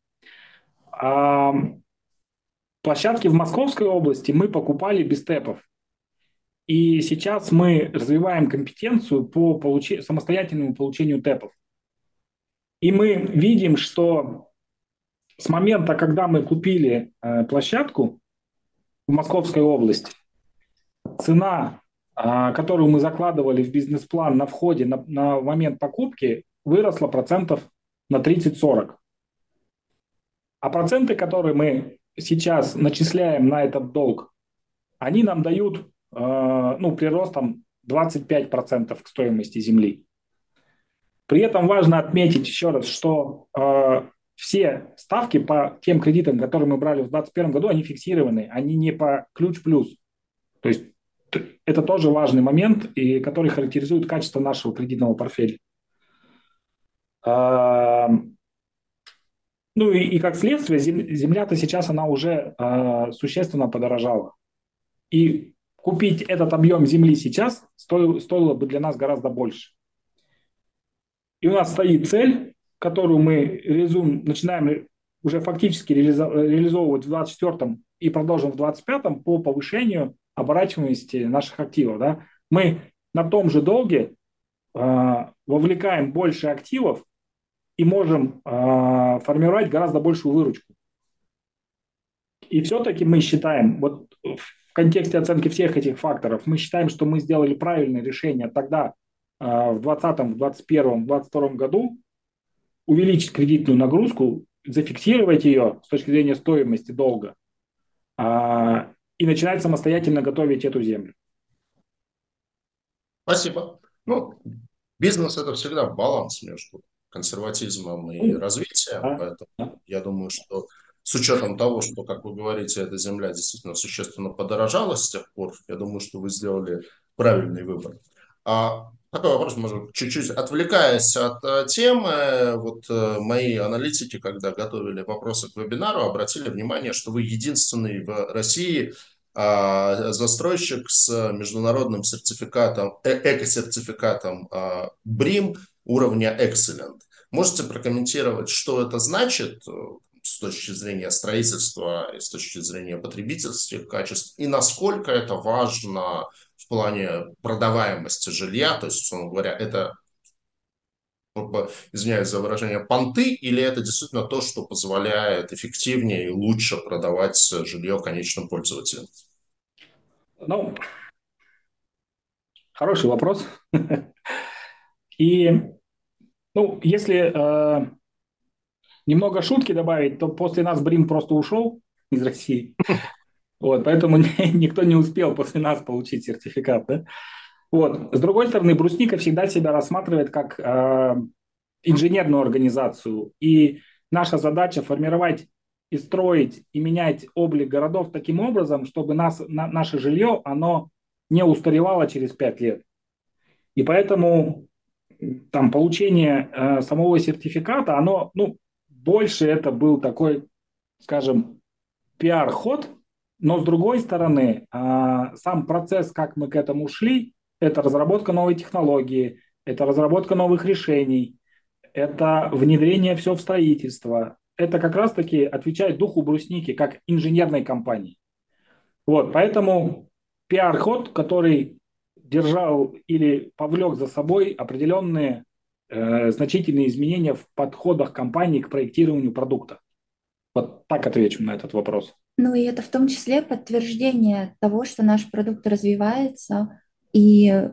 А площадки в Московской области мы покупали без тэпов. И сейчас мы развиваем компетенцию по получ... самостоятельному получению тэпов. И мы видим, что с момента, когда мы купили э, площадку в Московской области, цена, э, которую мы закладывали в бизнес-план на входе на, на момент покупки, выросла процентов на 30-40. А проценты, которые мы сейчас начисляем на этот долг, они нам дают э, ну, приростом 25% к стоимости земли. При этом важно отметить еще раз, что э, все ставки по тем кредитам, которые мы брали в 2021 году, они фиксированы, они не по ключ плюс. То есть это тоже важный момент, и который характеризует качество нашего кредитного портфеля. Э, ну и, и как следствие, земля-то сейчас она уже э, существенно подорожала. И купить этот объем земли сейчас стоило, стоило бы для нас гораздо больше. И у нас стоит цель, которую мы реализуем, начинаем уже фактически реализовывать в 2024 и продолжим в 2025 по повышению оборачиваемости наших активов. Да? Мы на том же долге э, вовлекаем больше активов и можем э, формировать гораздо большую выручку. И все-таки мы считаем, вот в контексте оценки всех этих факторов, мы считаем, что мы сделали правильное решение тогда в 2020, в 2021, в 2022 году увеличить кредитную нагрузку, зафиксировать ее с точки зрения стоимости долга а, и начинать самостоятельно готовить эту землю. Спасибо. Ну, бизнес это всегда баланс между консерватизмом и развитием, а, поэтому а. я думаю, что с учетом того, что, как вы говорите, эта земля действительно существенно подорожала с тех пор, я думаю, что вы сделали правильный выбор. А такой вопрос, может, чуть-чуть отвлекаясь от э, темы, вот э, мои аналитики, когда готовили вопросы к вебинару, обратили внимание, что вы единственный в России а, застройщик с международным сертификатом, э эко-сертификатом а, BRIM уровня Excellent. Можете прокомментировать, что это значит с точки зрения строительства и с точки зрения потребительских качеств, и насколько это важно плане продаваемости жилья, то есть, условно говоря, это извиняюсь за выражение, понты, или это действительно то, что позволяет эффективнее и лучше продавать жилье конечным пользователям? Ну, хороший вопрос. И, ну, если э, немного шутки добавить, то после нас Брим просто ушел из России. Вот, поэтому никто не успел после нас получить сертификат. Да? Вот. С другой стороны, Брусника всегда себя рассматривает как э, инженерную организацию. И наша задача формировать и строить, и менять облик городов таким образом, чтобы нас, на, наше жилье, оно не устаревало через пять лет. И поэтому там получение э, самого сертификата, оно, ну, больше это был такой, скажем, пиар-ход, но с другой стороны, а, сам процесс, как мы к этому шли, это разработка новой технологии, это разработка новых решений, это внедрение все в строительство. Это как раз-таки отвечает духу брусники, как инженерной компании. Вот, поэтому пиар-ход, который держал или повлек за собой определенные э, значительные изменения в подходах компании к проектированию продукта. Вот так отвечу на этот вопрос. Ну и это в том числе подтверждение того, что наш продукт развивается и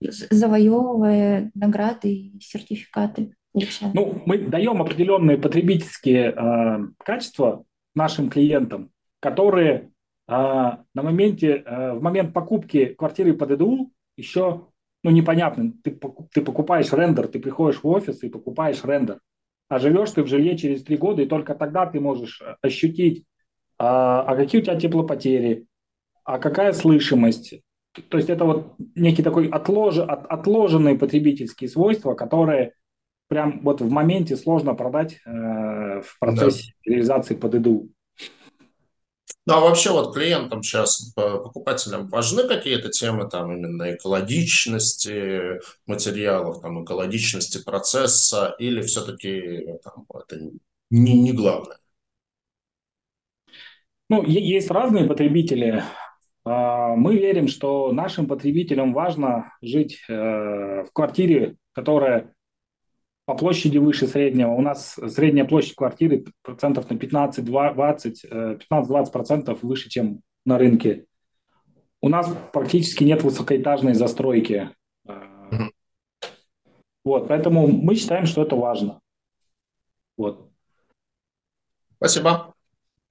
завоевывая награды и сертификаты. Ну, мы даем определенные потребительские э, качества нашим клиентам, которые э, на моменте, э, в момент покупки квартиры по ДДУ еще ну, непонятно. Ты, ты покупаешь рендер, ты приходишь в офис и покупаешь рендер а живешь ты в жилье через три года, и только тогда ты можешь э, ощутить, а, а какие у тебя теплопотери, а какая слышимость. То есть это вот некий такой отлож, от, отложенные потребительские свойства, которые прям вот в моменте сложно продать э, в процессе да. реализации под ИДУ. Ну, а вообще вот клиентам сейчас, покупателям важны какие-то темы там именно экологичности материалов, там экологичности процесса, или все-таки там, это не, не главное? Ну, есть разные потребители. А, мы верим, что нашим потребителям важно жить э, в квартире, которая по площади выше среднего. У нас средняя площадь квартиры процентов на 15-20, 15-20 процентов выше, чем на рынке. У нас практически нет высокоэтажной застройки. Mm-hmm. Вот, поэтому мы считаем, что это важно. Вот. Спасибо.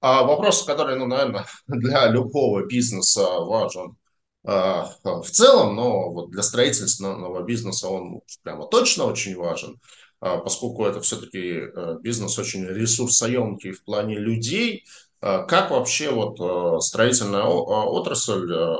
А вопрос, который, ну, наверное, для любого бизнеса важен а, в целом, но вот для строительственного бизнеса он прямо точно очень важен. А, поскольку это все-таки э, бизнес очень ресурсоемкий в плане людей, а, как вообще вот э, строительная а, отрасль э,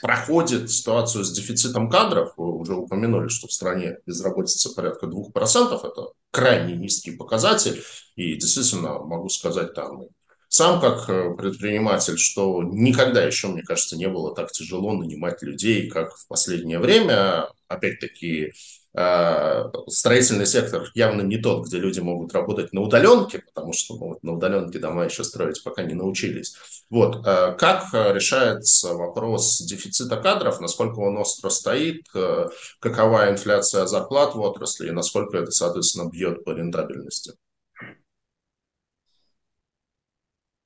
проходит ситуацию с дефицитом кадров. Вы уже упомянули, что в стране безработица порядка 2%. Это крайне низкий показатель. И действительно, могу сказать, там сам как предприниматель, что никогда еще, мне кажется, не было так тяжело нанимать людей, как в последнее время. Опять-таки, э, строительный сектор явно не тот, где люди могут работать на удаленке, потому что ну, вот, на удаленке дома еще строить пока не научились. Вот. Как решается вопрос дефицита кадров, насколько он остро стоит, какова инфляция зарплат в отрасли и насколько это, соответственно, бьет по рентабельности?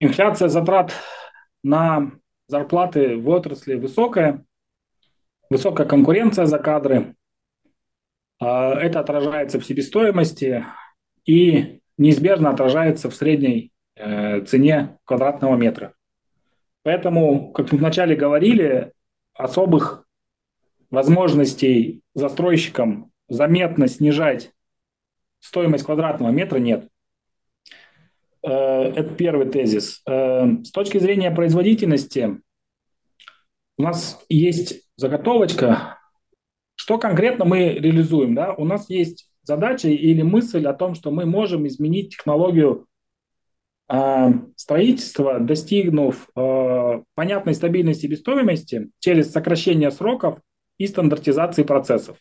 Инфляция затрат на зарплаты в отрасли высокая, высокая конкуренция за кадры. А, это отражается в себестоимости и неизбежно отражается в средней э, цене квадратного метра. Поэтому, как мы вначале говорили, особых возможностей застройщикам заметно снижать стоимость квадратного метра нет. Э, это первый тезис. Э, с точки зрения производительности, у нас есть заготовочка, что конкретно мы реализуем. Да? У нас есть задача или мысль о том, что мы можем изменить технологию э, строительства, достигнув понятной стабильной себестоимости через сокращение сроков и стандартизации процессов.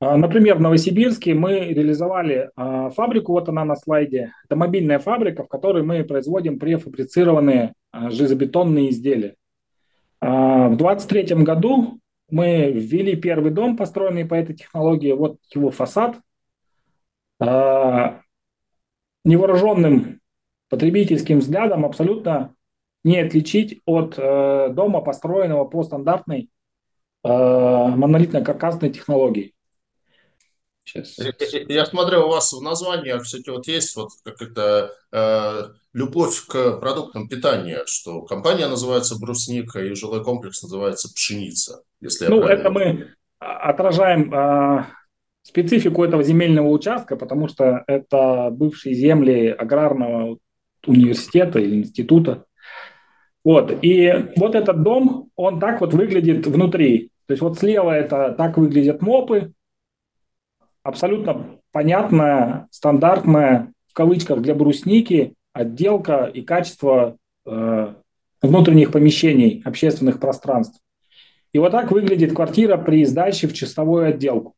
А, например, в Новосибирске мы реализовали а, фабрику, вот она на слайде. Это мобильная фабрика, в которой мы производим префабрицированные а, железобетонные изделия. В 2023 году мы ввели первый дом, построенный по этой технологии. Вот его фасад. Невооруженным потребительским взглядом абсолютно не отличить от дома, построенного по стандартной монолитно-каркасной технологии. Сейчас. Я смотрю, у вас в названиях все-таки вот есть вот как это э, любовь к продуктам питания, что компания называется брусника и жилой комплекс называется пшеница. Если ну, это мы отражаем э, специфику этого земельного участка, потому что это бывшие земли аграрного университета или института. Вот. И вот этот дом, он так вот выглядит внутри. То есть вот слева это так выглядят мопы, абсолютно понятная, стандартная, в кавычках, для брусники отделка и качество э, внутренних помещений, общественных пространств. И вот так выглядит квартира при сдаче в чистовую отделку.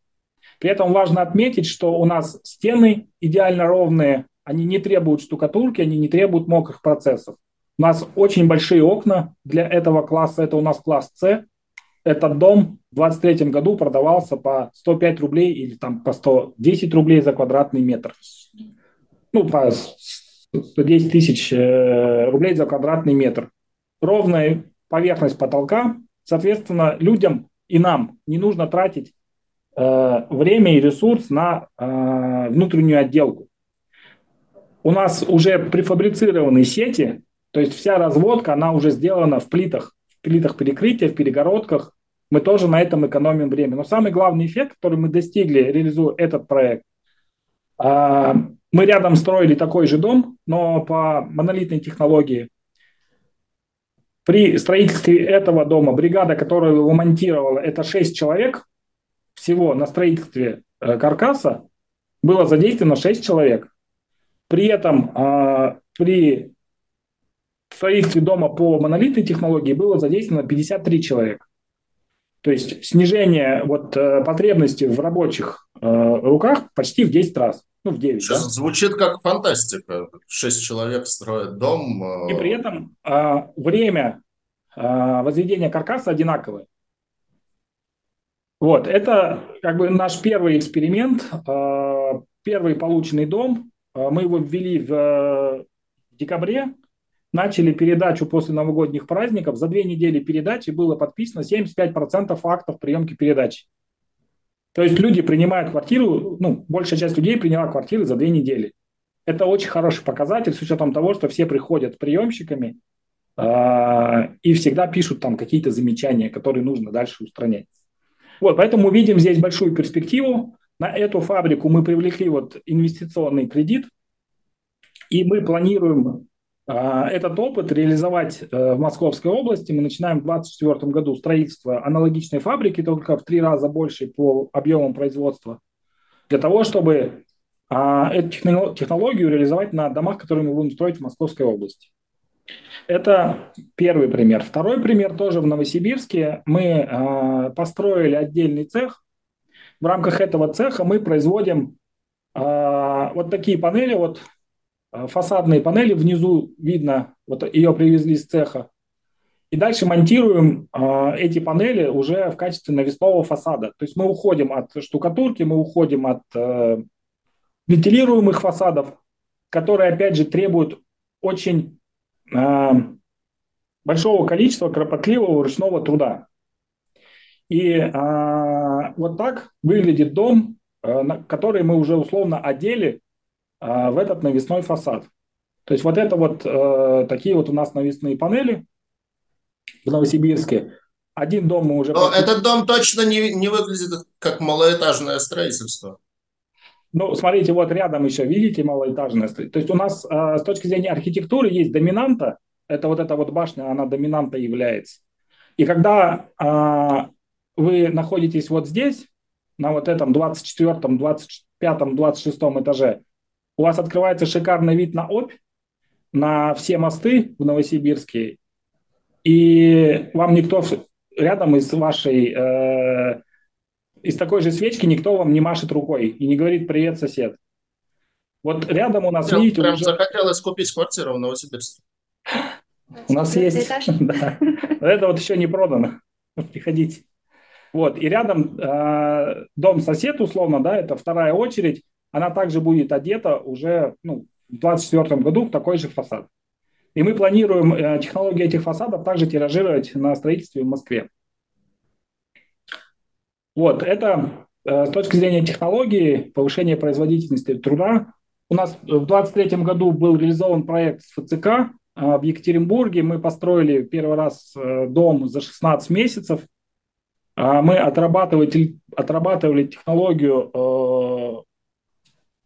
При этом важно отметить, что у нас стены идеально ровные, они не требуют штукатурки, они не требуют мокрых процессов. У нас очень большие окна для этого класса, это у нас класс С, этот дом в 2023 году продавался по 105 рублей или там по 110 рублей за квадратный метр. Ну, по 110 тысяч э, рублей за квадратный метр. Ровная поверхность потолка. Соответственно, людям и нам не нужно тратить э, время и ресурс на э, внутреннюю отделку. У нас уже префабрицированные сети, то есть вся разводка, она уже сделана в плитах плитах перекрытия, в перегородках. Мы тоже на этом экономим время. Но самый главный эффект, который мы достигли, реализуя этот проект, а, мы рядом строили такой же дом, но по монолитной технологии. При строительстве этого дома бригада, которая его монтировала, это 6 человек всего на строительстве э, каркаса, было задействовано 6 человек. При этом а, при строительстве дома по монолитной технологии было задействовано 53 человека. То есть снижение вот, э, потребности в рабочих э, руках почти в 10 раз. Ну, в 9. Сейчас да? звучит как фантастика. Шесть человек строят дом. Э... И при этом э, время э, возведения каркаса одинаковое. Вот, это как бы наш первый эксперимент, э, первый полученный дом. Э, мы его ввели в, в декабре начали передачу после новогодних праздников. За две недели передачи было подписано 75% актов приемки передачи. То есть люди принимают квартиру, ну, большая часть людей приняла квартиры за две недели. Это очень хороший показатель с учетом того, что все приходят приемщиками э, и всегда пишут там какие-то замечания, которые нужно дальше устранять. Вот, поэтому видим здесь большую перспективу. На эту фабрику мы привлекли вот инвестиционный кредит, и мы планируем а, этот опыт реализовать э, в Московской области. Мы начинаем в 2024 году строительство аналогичной фабрики, только в три раза больше по объемам производства, для того, чтобы а, эту технологию реализовать на домах, которые мы будем строить в Московской области. Это первый пример. Второй пример тоже в Новосибирске. Мы э, построили отдельный цех. В рамках этого цеха мы производим вот такие панели, вот фасадные панели. Внизу видно, вот ее привезли с цеха. И дальше монтируем э, эти панели уже в качестве навесного фасада. То есть мы уходим от штукатурки, мы уходим от э, вентилируемых фасадов, которые, опять же, требуют очень э, большого количества кропотливого ручного труда. И э, вот так выглядит дом, э, который мы уже условно одели э, в этот навесной фасад. То есть вот это вот э, такие вот у нас навесные панели в Новосибирске. Один дом мы уже... Но этот дом точно не, не выглядит как малоэтажное строительство. Ну, смотрите, вот рядом еще, видите, малоэтажное. То есть у нас э, с точки зрения архитектуры есть доминанта, это вот эта вот башня, она доминанта является. И когда э, вы находитесь вот здесь, на вот этом 24, 25, 26 этаже, у вас открывается шикарный вид на Обь, на все мосты в Новосибирске, и вам никто рядом из вашей э, из такой же свечки никто вам не машет рукой и не говорит «Привет, сосед». Вот рядом у нас, прям, видите, прям уже... захотелось купить квартиру в Новосибирске. У нас есть... да. Это вот еще не продано. Приходите. Вот, и рядом э, дом сосед, условно, да, это вторая очередь, она также будет одета уже ну, в 2024 году в такой же фасад. И мы планируем э, технологии этих фасадов также тиражировать на строительстве в Москве. Вот, это э, с точки зрения технологии, повышения производительности труда. У нас в 2023 году был реализован проект с ФЦК э, в Екатеринбурге. Мы построили первый раз э, дом за 16 месяцев. Мы отрабатывали, отрабатывали технологию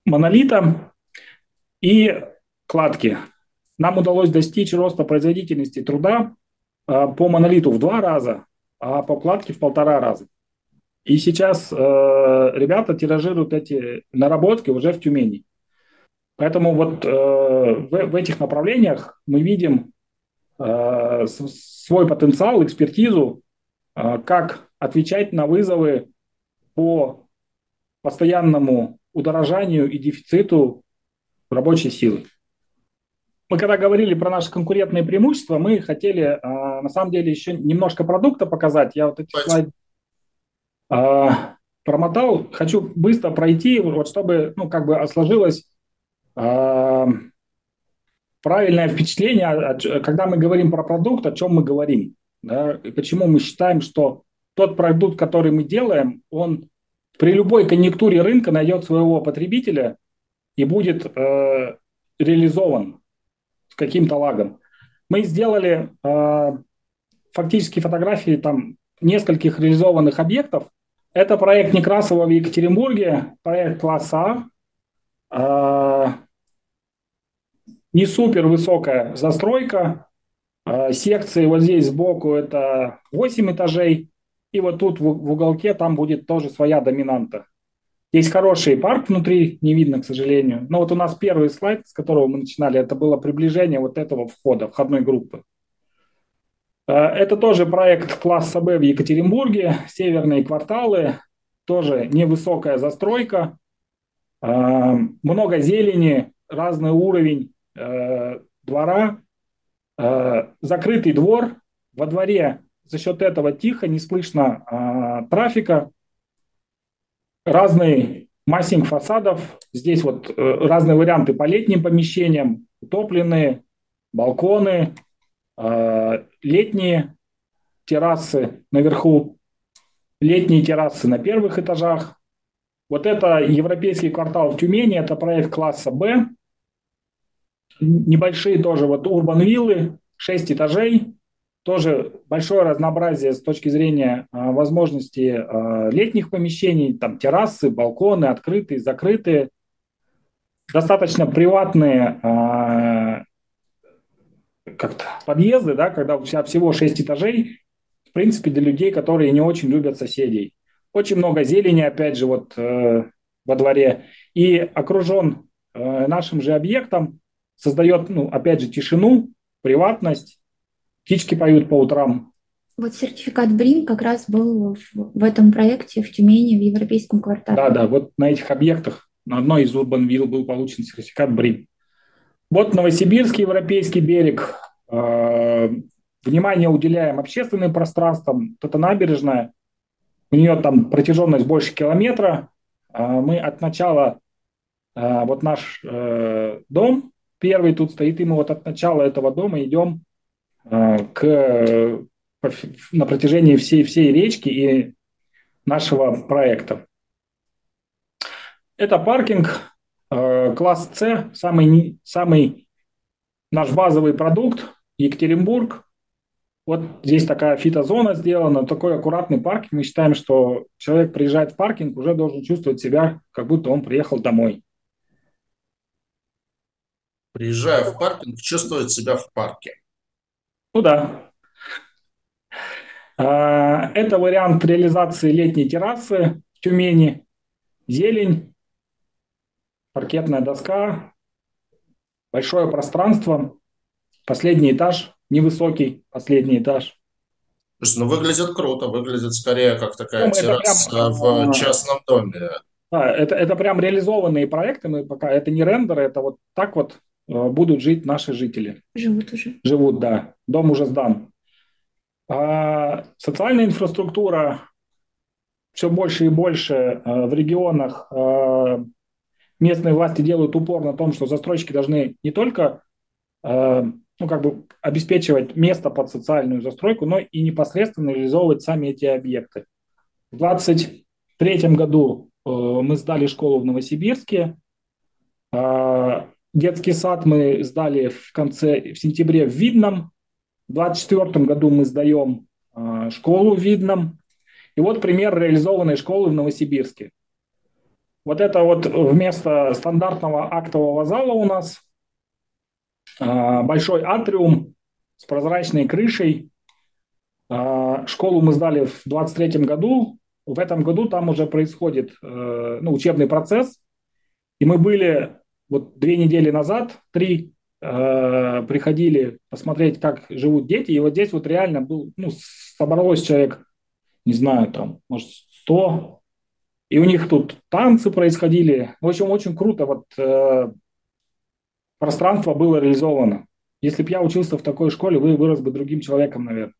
монолита и кладки. Нам удалось достичь роста производительности труда по монолиту в два раза, а по кладке в полтора раза. И сейчас э, ребята тиражируют эти наработки уже в Тюмени. Поэтому вот э, в, в этих направлениях мы видим э, свой потенциал, экспертизу, э, как отвечать на вызовы по постоянному удорожанию и дефициту рабочей силы. Мы когда говорили про наши конкурентные преимущества, мы хотели э, на самом деле еще немножко продукта показать. Я вот эти слайды а, промотал. Хочу быстро пройти, вот чтобы, ну, как бы сложилось а, правильное впечатление, когда мы говорим про продукт, о чем мы говорим. Да, и почему мы считаем, что тот продукт, который мы делаем, он при любой конъюнктуре рынка найдет своего потребителя и будет э, реализован с каким-то лагом. Мы сделали э, фактически фотографии там нескольких реализованных объектов, это проект Некрасова в Екатеринбурге, проект класса А. Не супер высокая застройка. А, секции вот здесь сбоку это 8 этажей. И вот тут в, уголке там будет тоже своя доминанта. Есть хороший парк внутри, не видно, к сожалению. Но вот у нас первый слайд, с которого мы начинали, это было приближение вот этого входа, входной группы. Э, это тоже проект класса Б в Екатеринбурге, северные кварталы, тоже невысокая застройка, э, много зелени, разный уровень э, двора, закрытый двор, во дворе за счет этого тихо, не слышно трафика, разный массинг фасадов, здесь вот разные варианты по летним помещениям, утопленные, балконы, Э, летние террасы наверху, летние террасы на первых этажах. Вот это европейский квартал в Тюмени, это проект класса Б. Небольшие тоже вот урбан-виллы, 6 этажей, тоже большое разнообразие с точки зрения э, возможности э, летних помещений, там террасы, балконы, открытые, закрытые, достаточно приватные э, как-то подъезды, да, когда тебя всего 6 этажей, в принципе, для людей, которые не очень любят соседей. Очень много зелени, опять же, вот э, во дворе. И окружен э, нашим же объектом, создает, ну, опять же, тишину, приватность, птички поют по утрам. Вот сертификат БРИН как раз был в, в этом проекте в Тюмени, в Европейском квартале. Да, да, вот на этих объектах, на одной из Urban Ville был получен сертификат БРИН. Вот Новосибирский европейский берег. Э, внимание уделяем общественным пространствам. Это набережная. У нее там протяженность больше километра. Э, мы от начала, э, вот наш дом первый тут стоит, и мы вот от начала этого дома идем к, на протяжении всей, всей речки и нашего проекта. Это паркинг Э, класс С, самый, самый наш базовый продукт, Екатеринбург. Вот здесь такая фитозона сделана, такой аккуратный паркинг. Мы считаем, что человек приезжает в паркинг, уже должен чувствовать себя, как будто он приехал домой. Приезжая в паркинг, чувствует себя в парке. Ну да. А, это вариант реализации летней террасы в Тюмени. Зелень, паркетная доска, большое пространство, последний этаж, невысокий последний этаж. Слушай, ну выглядит круто, выглядит скорее как такая ну, терраса прям, в а, частном доме. Да, это, это прям реализованные проекты, мы пока, это не рендеры, это вот так вот э, будут жить наши жители. Живут уже. Живут, да. Дом уже сдан. А, социальная инфраструктура все больше и больше а, в регионах а, местные власти делают упор на том, что застройщики должны не только э, ну, как бы обеспечивать место под социальную застройку, но и непосредственно реализовывать сами эти объекты. В 2023 году э, мы сдали школу в Новосибирске. Э, детский сад мы сдали в конце, в сентябре в Видном. В 2024 году мы сдаем э, школу в Видном. И вот пример реализованной школы в Новосибирске. Вот это вот вместо стандартного актового зала у нас а, большой атриум с прозрачной крышей. А, школу мы сдали в 23 году. В этом году там уже происходит э, ну, учебный процесс. И мы были вот две недели назад, три, э, приходили посмотреть, как живут дети. И вот здесь вот реально был, ну, собралось человек, не знаю, там, может, 100 и у них тут танцы происходили. В общем, очень круто вот э, пространство было реализовано. Если бы я учился в такой школе, вы вырос бы другим человеком, наверное.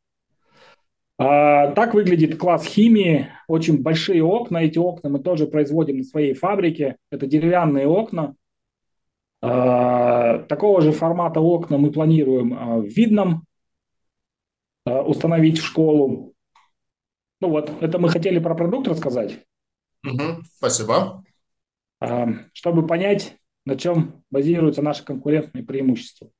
А, так выглядит класс химии. Очень большие окна. Эти окна мы тоже производим на своей фабрике. Это деревянные окна. А, такого же формата окна мы планируем а, в Видном а, установить в школу. Ну вот, это мы хотели про продукт рассказать. Угу, спасибо. Чтобы понять, на чем базируются наши конкурентные преимущества.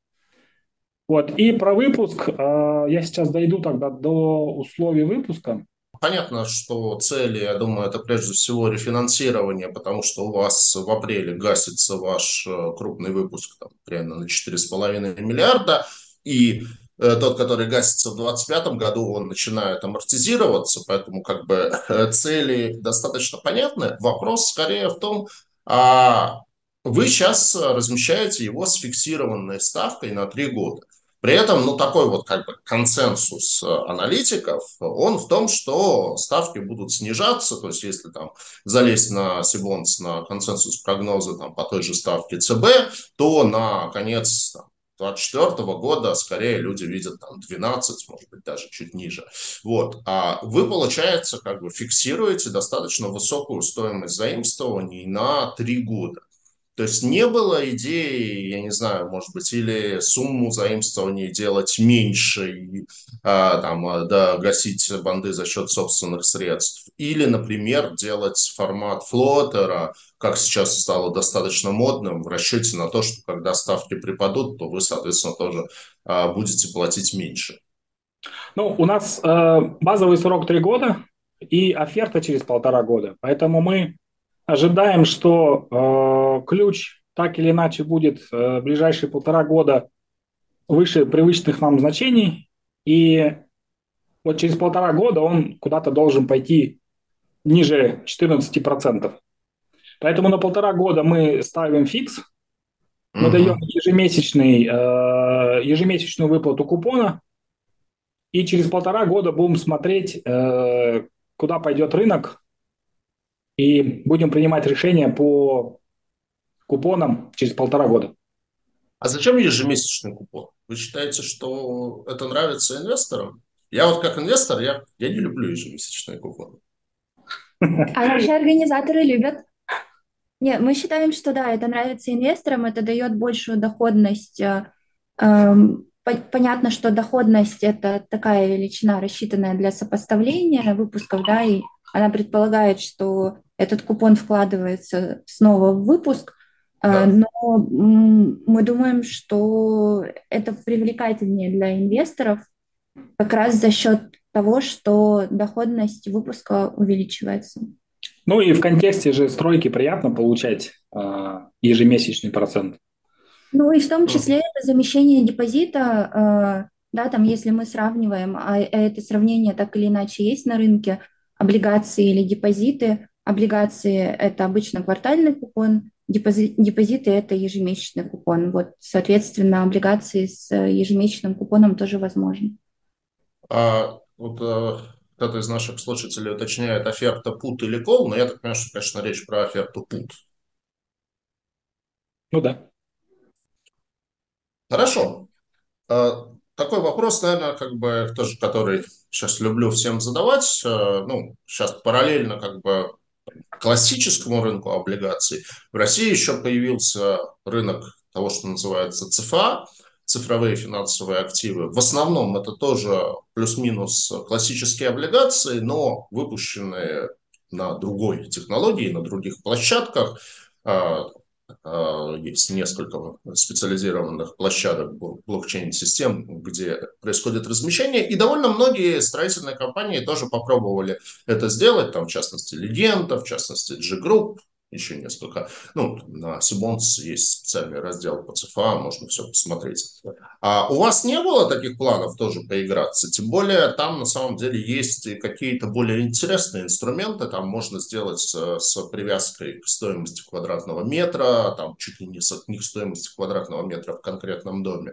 Вот. И про выпуск я сейчас дойду тогда до условий выпуска. Понятно, что цели, я думаю, это прежде всего рефинансирование, потому что у вас в апреле гасится ваш э, крупный выпуск там, примерно на 4,5 миллиарда, и Э, тот, который гасится в 2025 году, он начинает амортизироваться, поэтому как бы цели достаточно понятны. Вопрос скорее в том, а вы сейчас размещаете его с фиксированной ставкой на три года. При этом, ну, такой вот как бы консенсус аналитиков, он в том, что ставки будут снижаться, то есть если там залезть на Сибонс, на консенсус прогноза там, по той же ставке ЦБ, то на конец там, 2024 года скорее люди видят там 12, может быть, даже чуть ниже. Вот. А вы, получается, как бы фиксируете достаточно высокую стоимость заимствований на 3 года. То есть не было идеи, я не знаю, может быть, или сумму заимствований делать меньше и а, там, а, да, гасить банды за счет собственных средств, или, например, делать формат флотера, как сейчас стало достаточно модным, в расчете на то, что когда ставки припадут, то вы, соответственно, тоже а, будете платить меньше. Ну, у нас э, базовый срок три года и оферта через полтора года, поэтому мы ожидаем, что э, ключ так или иначе будет э, в ближайшие полтора года выше привычных нам значений, и вот через полтора года он куда-то должен пойти ниже 14%. Поэтому на полтора года мы ставим фикс, Мы даем ежемесячный, э, ежемесячную выплату купона, и через полтора года будем смотреть, э, куда пойдет рынок, и будем принимать решения по купонам через полтора года. А зачем ежемесячный купон? Вы считаете, что это нравится инвесторам? Я вот как инвестор, я, я не люблю ежемесячные купоны. А наши организаторы любят. Нет, мы считаем, что да, это нравится инвесторам, это дает большую доходность. Э, эм, понятно, что доходность – это такая величина, рассчитанная для сопоставления выпусков, да, и она предполагает, что этот купон вкладывается снова в выпуск, э, да. но мы думаем, что это привлекательнее для инвесторов как раз за счет того, что доходность выпуска увеличивается. Ну и в контексте же стройки приятно получать э, ежемесячный процент. Ну и в том числе это замещение депозита, э, да, там если мы сравниваем, а это сравнение так или иначе есть на рынке, облигации или депозиты. Облигации – это обычно квартальный купон, депози, депозиты – это ежемесячный купон. Вот, соответственно, облигации с ежемесячным купоном тоже возможны. А вот э, кто-то из наших слушателей уточняет, оферта пут или кол, но я так понимаю, что, конечно, речь про оферту пут. Ну да. Хорошо. А, такой вопрос, наверное, как бы тоже, который сейчас люблю всем задавать. Э, ну, сейчас параллельно как бы классическому рынку облигаций в России еще появился рынок того, что называется ЦФА, цифровые финансовые активы. В основном это тоже плюс-минус классические облигации, но выпущенные на другой технологии, на других площадках. А, есть несколько специализированных площадок блокчейн-систем, где происходит размещение. И довольно многие строительные компании тоже попробовали это сделать. Там, в частности, Легенда, в частности, G-Group, еще несколько. Ну, на Сибонс есть специальный раздел по ЦФА, можно все посмотреть. А у вас не было таких планов тоже поиграться? Тем более там на самом деле есть какие-то более интересные инструменты. Там можно сделать с, с привязкой к стоимости квадратного метра, там чуть ли не с них стоимости квадратного метра в конкретном доме.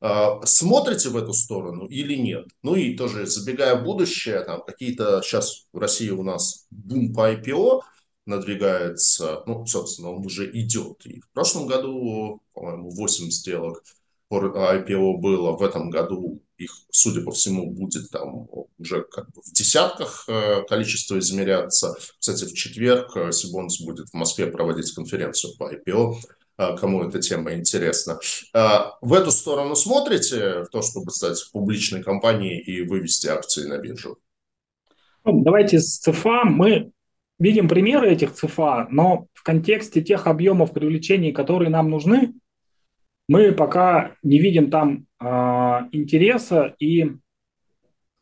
А, смотрите в эту сторону или нет? Ну и тоже забегая в будущее, там какие-то сейчас в России у нас бум по IPO, надвигается, ну, собственно, он уже идет. И в прошлом году, по-моему, 8 сделок по IPO было, в этом году их, судя по всему, будет там уже как бы в десятках э, количество измеряться. Кстати, в четверг э, Сибонс будет в Москве проводить конференцию по IPO, э, кому эта тема интересна. В эту сторону смотрите, в то, чтобы стать публичной компанией и вывести акции на биржу? Ну, давайте с ЦФА мы видим примеры этих ЦФА, но в контексте тех объемов привлечения, которые нам нужны, мы пока не видим там э, интереса и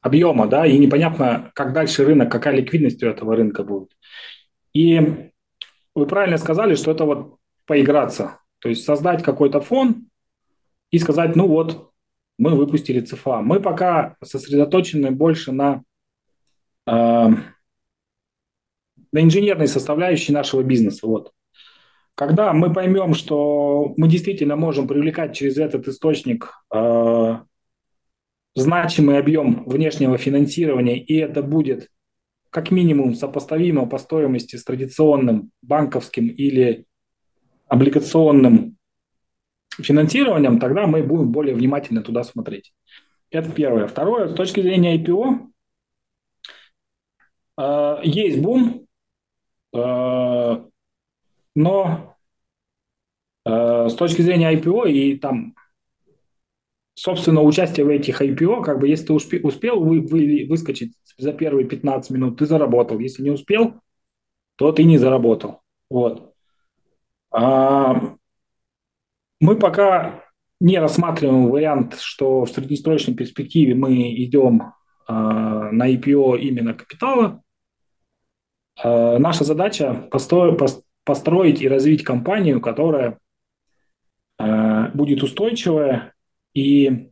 объема, да, и непонятно, как дальше рынок, какая ликвидность у этого рынка будет. И вы правильно сказали, что это вот поиграться, то есть создать какой-то фон и сказать, ну вот, мы выпустили ЦФА. Мы пока сосредоточены больше на э, на инженерной составляющей нашего бизнеса. Вот. Когда мы поймем, что мы действительно можем привлекать через этот источник э, значимый объем внешнего финансирования, и это будет как минимум сопоставимо по стоимости с традиционным банковским или облигационным финансированием, тогда мы будем более внимательно туда смотреть. Это первое. Второе, с точки зрения IPO, э, есть бум, но э, с точки зрения IPO и там, собственно, участие в этих IPO, как бы, если ты успе, успел вы, вы, выскочить за первые 15 минут, ты заработал. Если не успел, то ты не заработал. Вот. А, мы пока не рассматриваем вариант, что в среднесрочной перспективе мы идем а, на IPO именно капитала, Э, наша задача построить и развить компанию, которая э, будет устойчивая и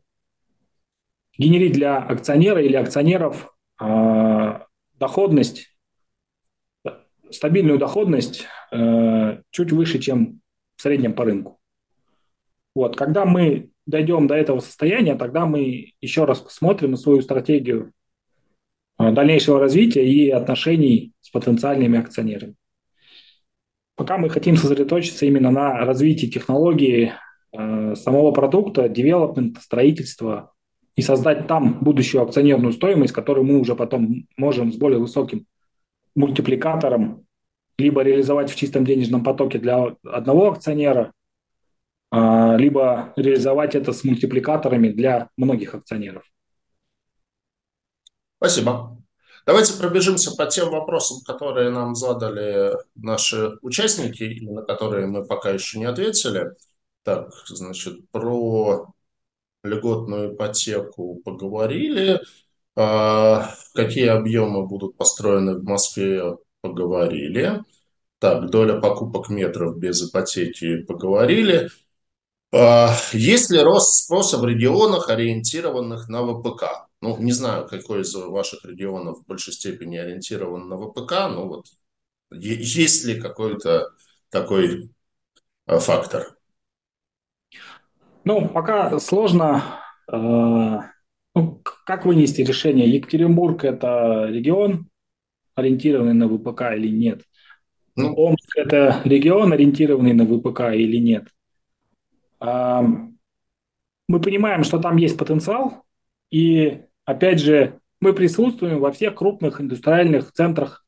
генерить для акционера или акционеров э, доходность, стабильную доходность чуть выше, чем в среднем по рынку. Вот, когда мы дойдем до этого состояния, тогда мы еще раз посмотрим свою стратегию э, дальнейшего развития и отношений с потенциальными акционерами. Пока мы хотим сосредоточиться именно на развитии технологии э, самого продукта, девелопмента, строительства и создать там будущую акционерную стоимость, которую мы уже потом можем с более высоким мультипликатором либо реализовать в чистом денежном потоке для одного акционера, а, либо реализовать это с мультипликаторами для многих акционеров. Спасибо. Давайте пробежимся по тем вопросам, которые нам задали наши участники, и на которые мы пока еще не ответили. Так, значит, про льготную ипотеку поговорили. А, какие объемы будут построены в Москве, поговорили. Так, доля покупок метров без ипотеки поговорили. А, есть ли рост спроса в регионах, ориентированных на ВПК? Ну, не знаю, какой из ваших регионов в большей степени ориентирован на ВПК, но вот есть ли какой-то такой а, фактор? Ну, пока сложно. Э, ну, как вынести решение? Екатеринбург – это регион, ориентированный на ВПК или нет? Ну, Омск – это регион, ориентированный на ВПК или нет? мы понимаем, что там есть потенциал, и, опять же, мы присутствуем во всех крупных индустриальных центрах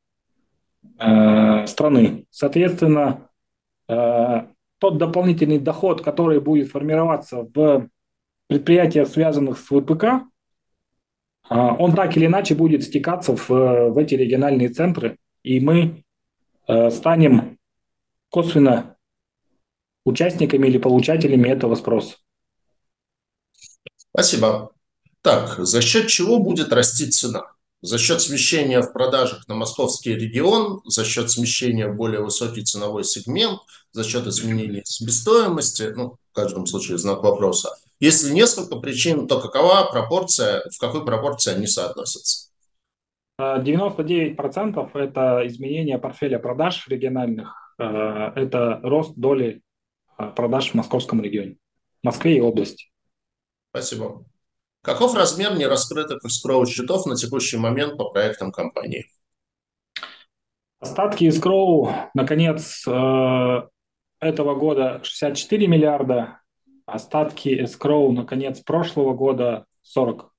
э, страны. Соответственно, э, тот дополнительный доход, который будет формироваться в предприятиях, связанных с ВПК, э, он так или иначе будет стекаться в, в эти региональные центры, и мы станем косвенно участниками или получателями этого спроса. Спасибо. Так, за счет чего будет расти цена? За счет смещения в продажах на московский регион, за счет смещения в более высокий ценовой сегмент, за счет изменений себестоимости, ну, в каждом случае знак вопроса. Если несколько причин, то какова пропорция, в какой пропорции они соотносятся? 99% это изменение портфеля продаж региональных, э, это рост доли э, продаж в московском регионе, Москве и области. Спасибо. Каков размер нераскрытых escrow счетов на текущий момент по проектам компании? Остатки escrow на конец э, этого года 64 миллиарда, остатки escrow на конец прошлого года 40.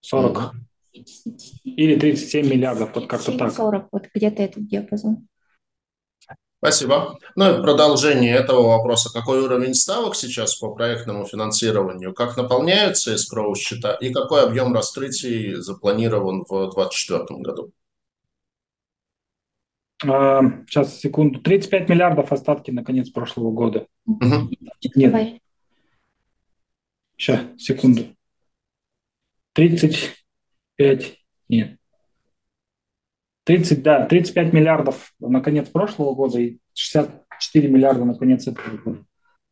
40. Mm-hmm. Или 37 миллиардов, вот как-то так. 40, вот где-то этот диапазон. Спасибо. Ну и продолжение этого вопроса. Какой уровень ставок сейчас по проектному финансированию? Как наполняются escrow счета? И какой объем раскрытий запланирован в 2024 году? А, сейчас, секунду. 35 миллиардов остатки на конец прошлого года. Угу. Нет. Сейчас, секунду. 35, нет. 30, да, 35 миллиардов на конец прошлого года и 64 миллиарда на конец этого года.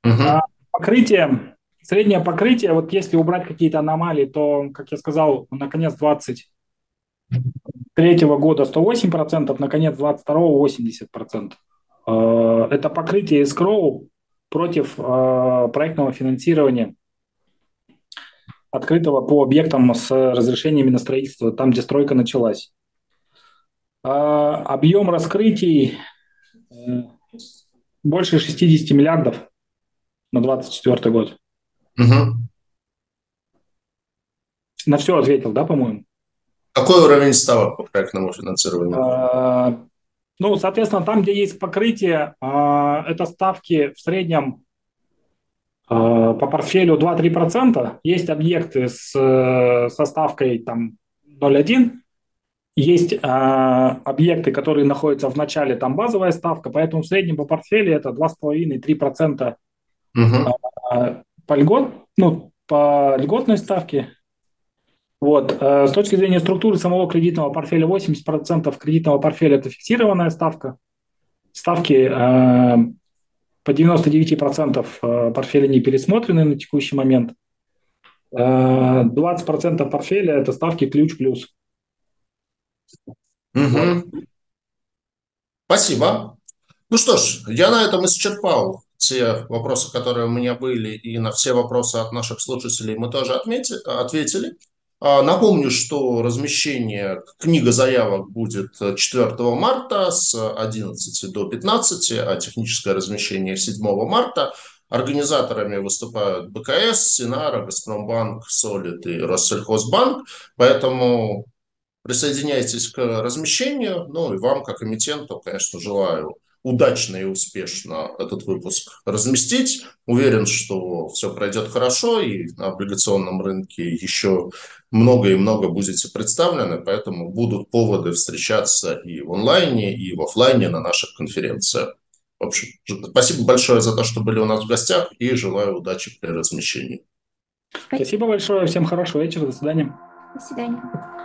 Uh-huh. А покрытие, среднее покрытие, вот если убрать какие-то аномалии, то, как я сказал, на конец 23 года 108%, на конец 22 80%. А, это покрытие escrow против а, проектного финансирования открытого по объектам с разрешениями на строительство, там, где стройка началась. А, объем раскрытий э, больше 60 миллиардов на 24 год. Угу. На все ответил, да, по-моему? Какой уровень ставок по проектному финансированию? А, ну, соответственно, там, где есть покрытие, а, это ставки в среднем а, по портфелю 2-3%. Есть объекты с, э, со ставкой там 0,1%, есть а, объекты, которые находятся в начале, там базовая ставка, поэтому в среднем по портфелю это 2,5-3% угу. а, по, льгот, ну, по льготной ставке. Вот. А, с точки зрения структуры самого кредитного портфеля, 80% кредитного портфеля – это фиксированная ставка. Ставки а, по 99% а, портфеля не пересмотрены на текущий момент. 20% а, портфеля – это ставки ключ плюс. Угу. Спасибо. Ну что ж, я на этом исчерпал те вопросы, которые у меня были, и на все вопросы от наших слушателей мы тоже отметили, ответили. А, напомню, что размещение книга заявок будет 4 марта с 11 до 15, а техническое размещение 7 марта. Организаторами выступают БКС, Синара, Газпромбанк, Солид и Россельхозбанк. Поэтому присоединяйтесь к размещению. Ну и вам, как эмитенту, конечно, желаю удачно и успешно этот выпуск разместить. Уверен, что все пройдет хорошо, и на облигационном рынке еще много и много будете представлены, поэтому будут поводы встречаться и в онлайне, и в офлайне на наших конференциях. В общем, спасибо большое за то, что были у нас в гостях, и желаю удачи при размещении. Спасибо большое, всем хорошего вечера, до свидания. До свидания.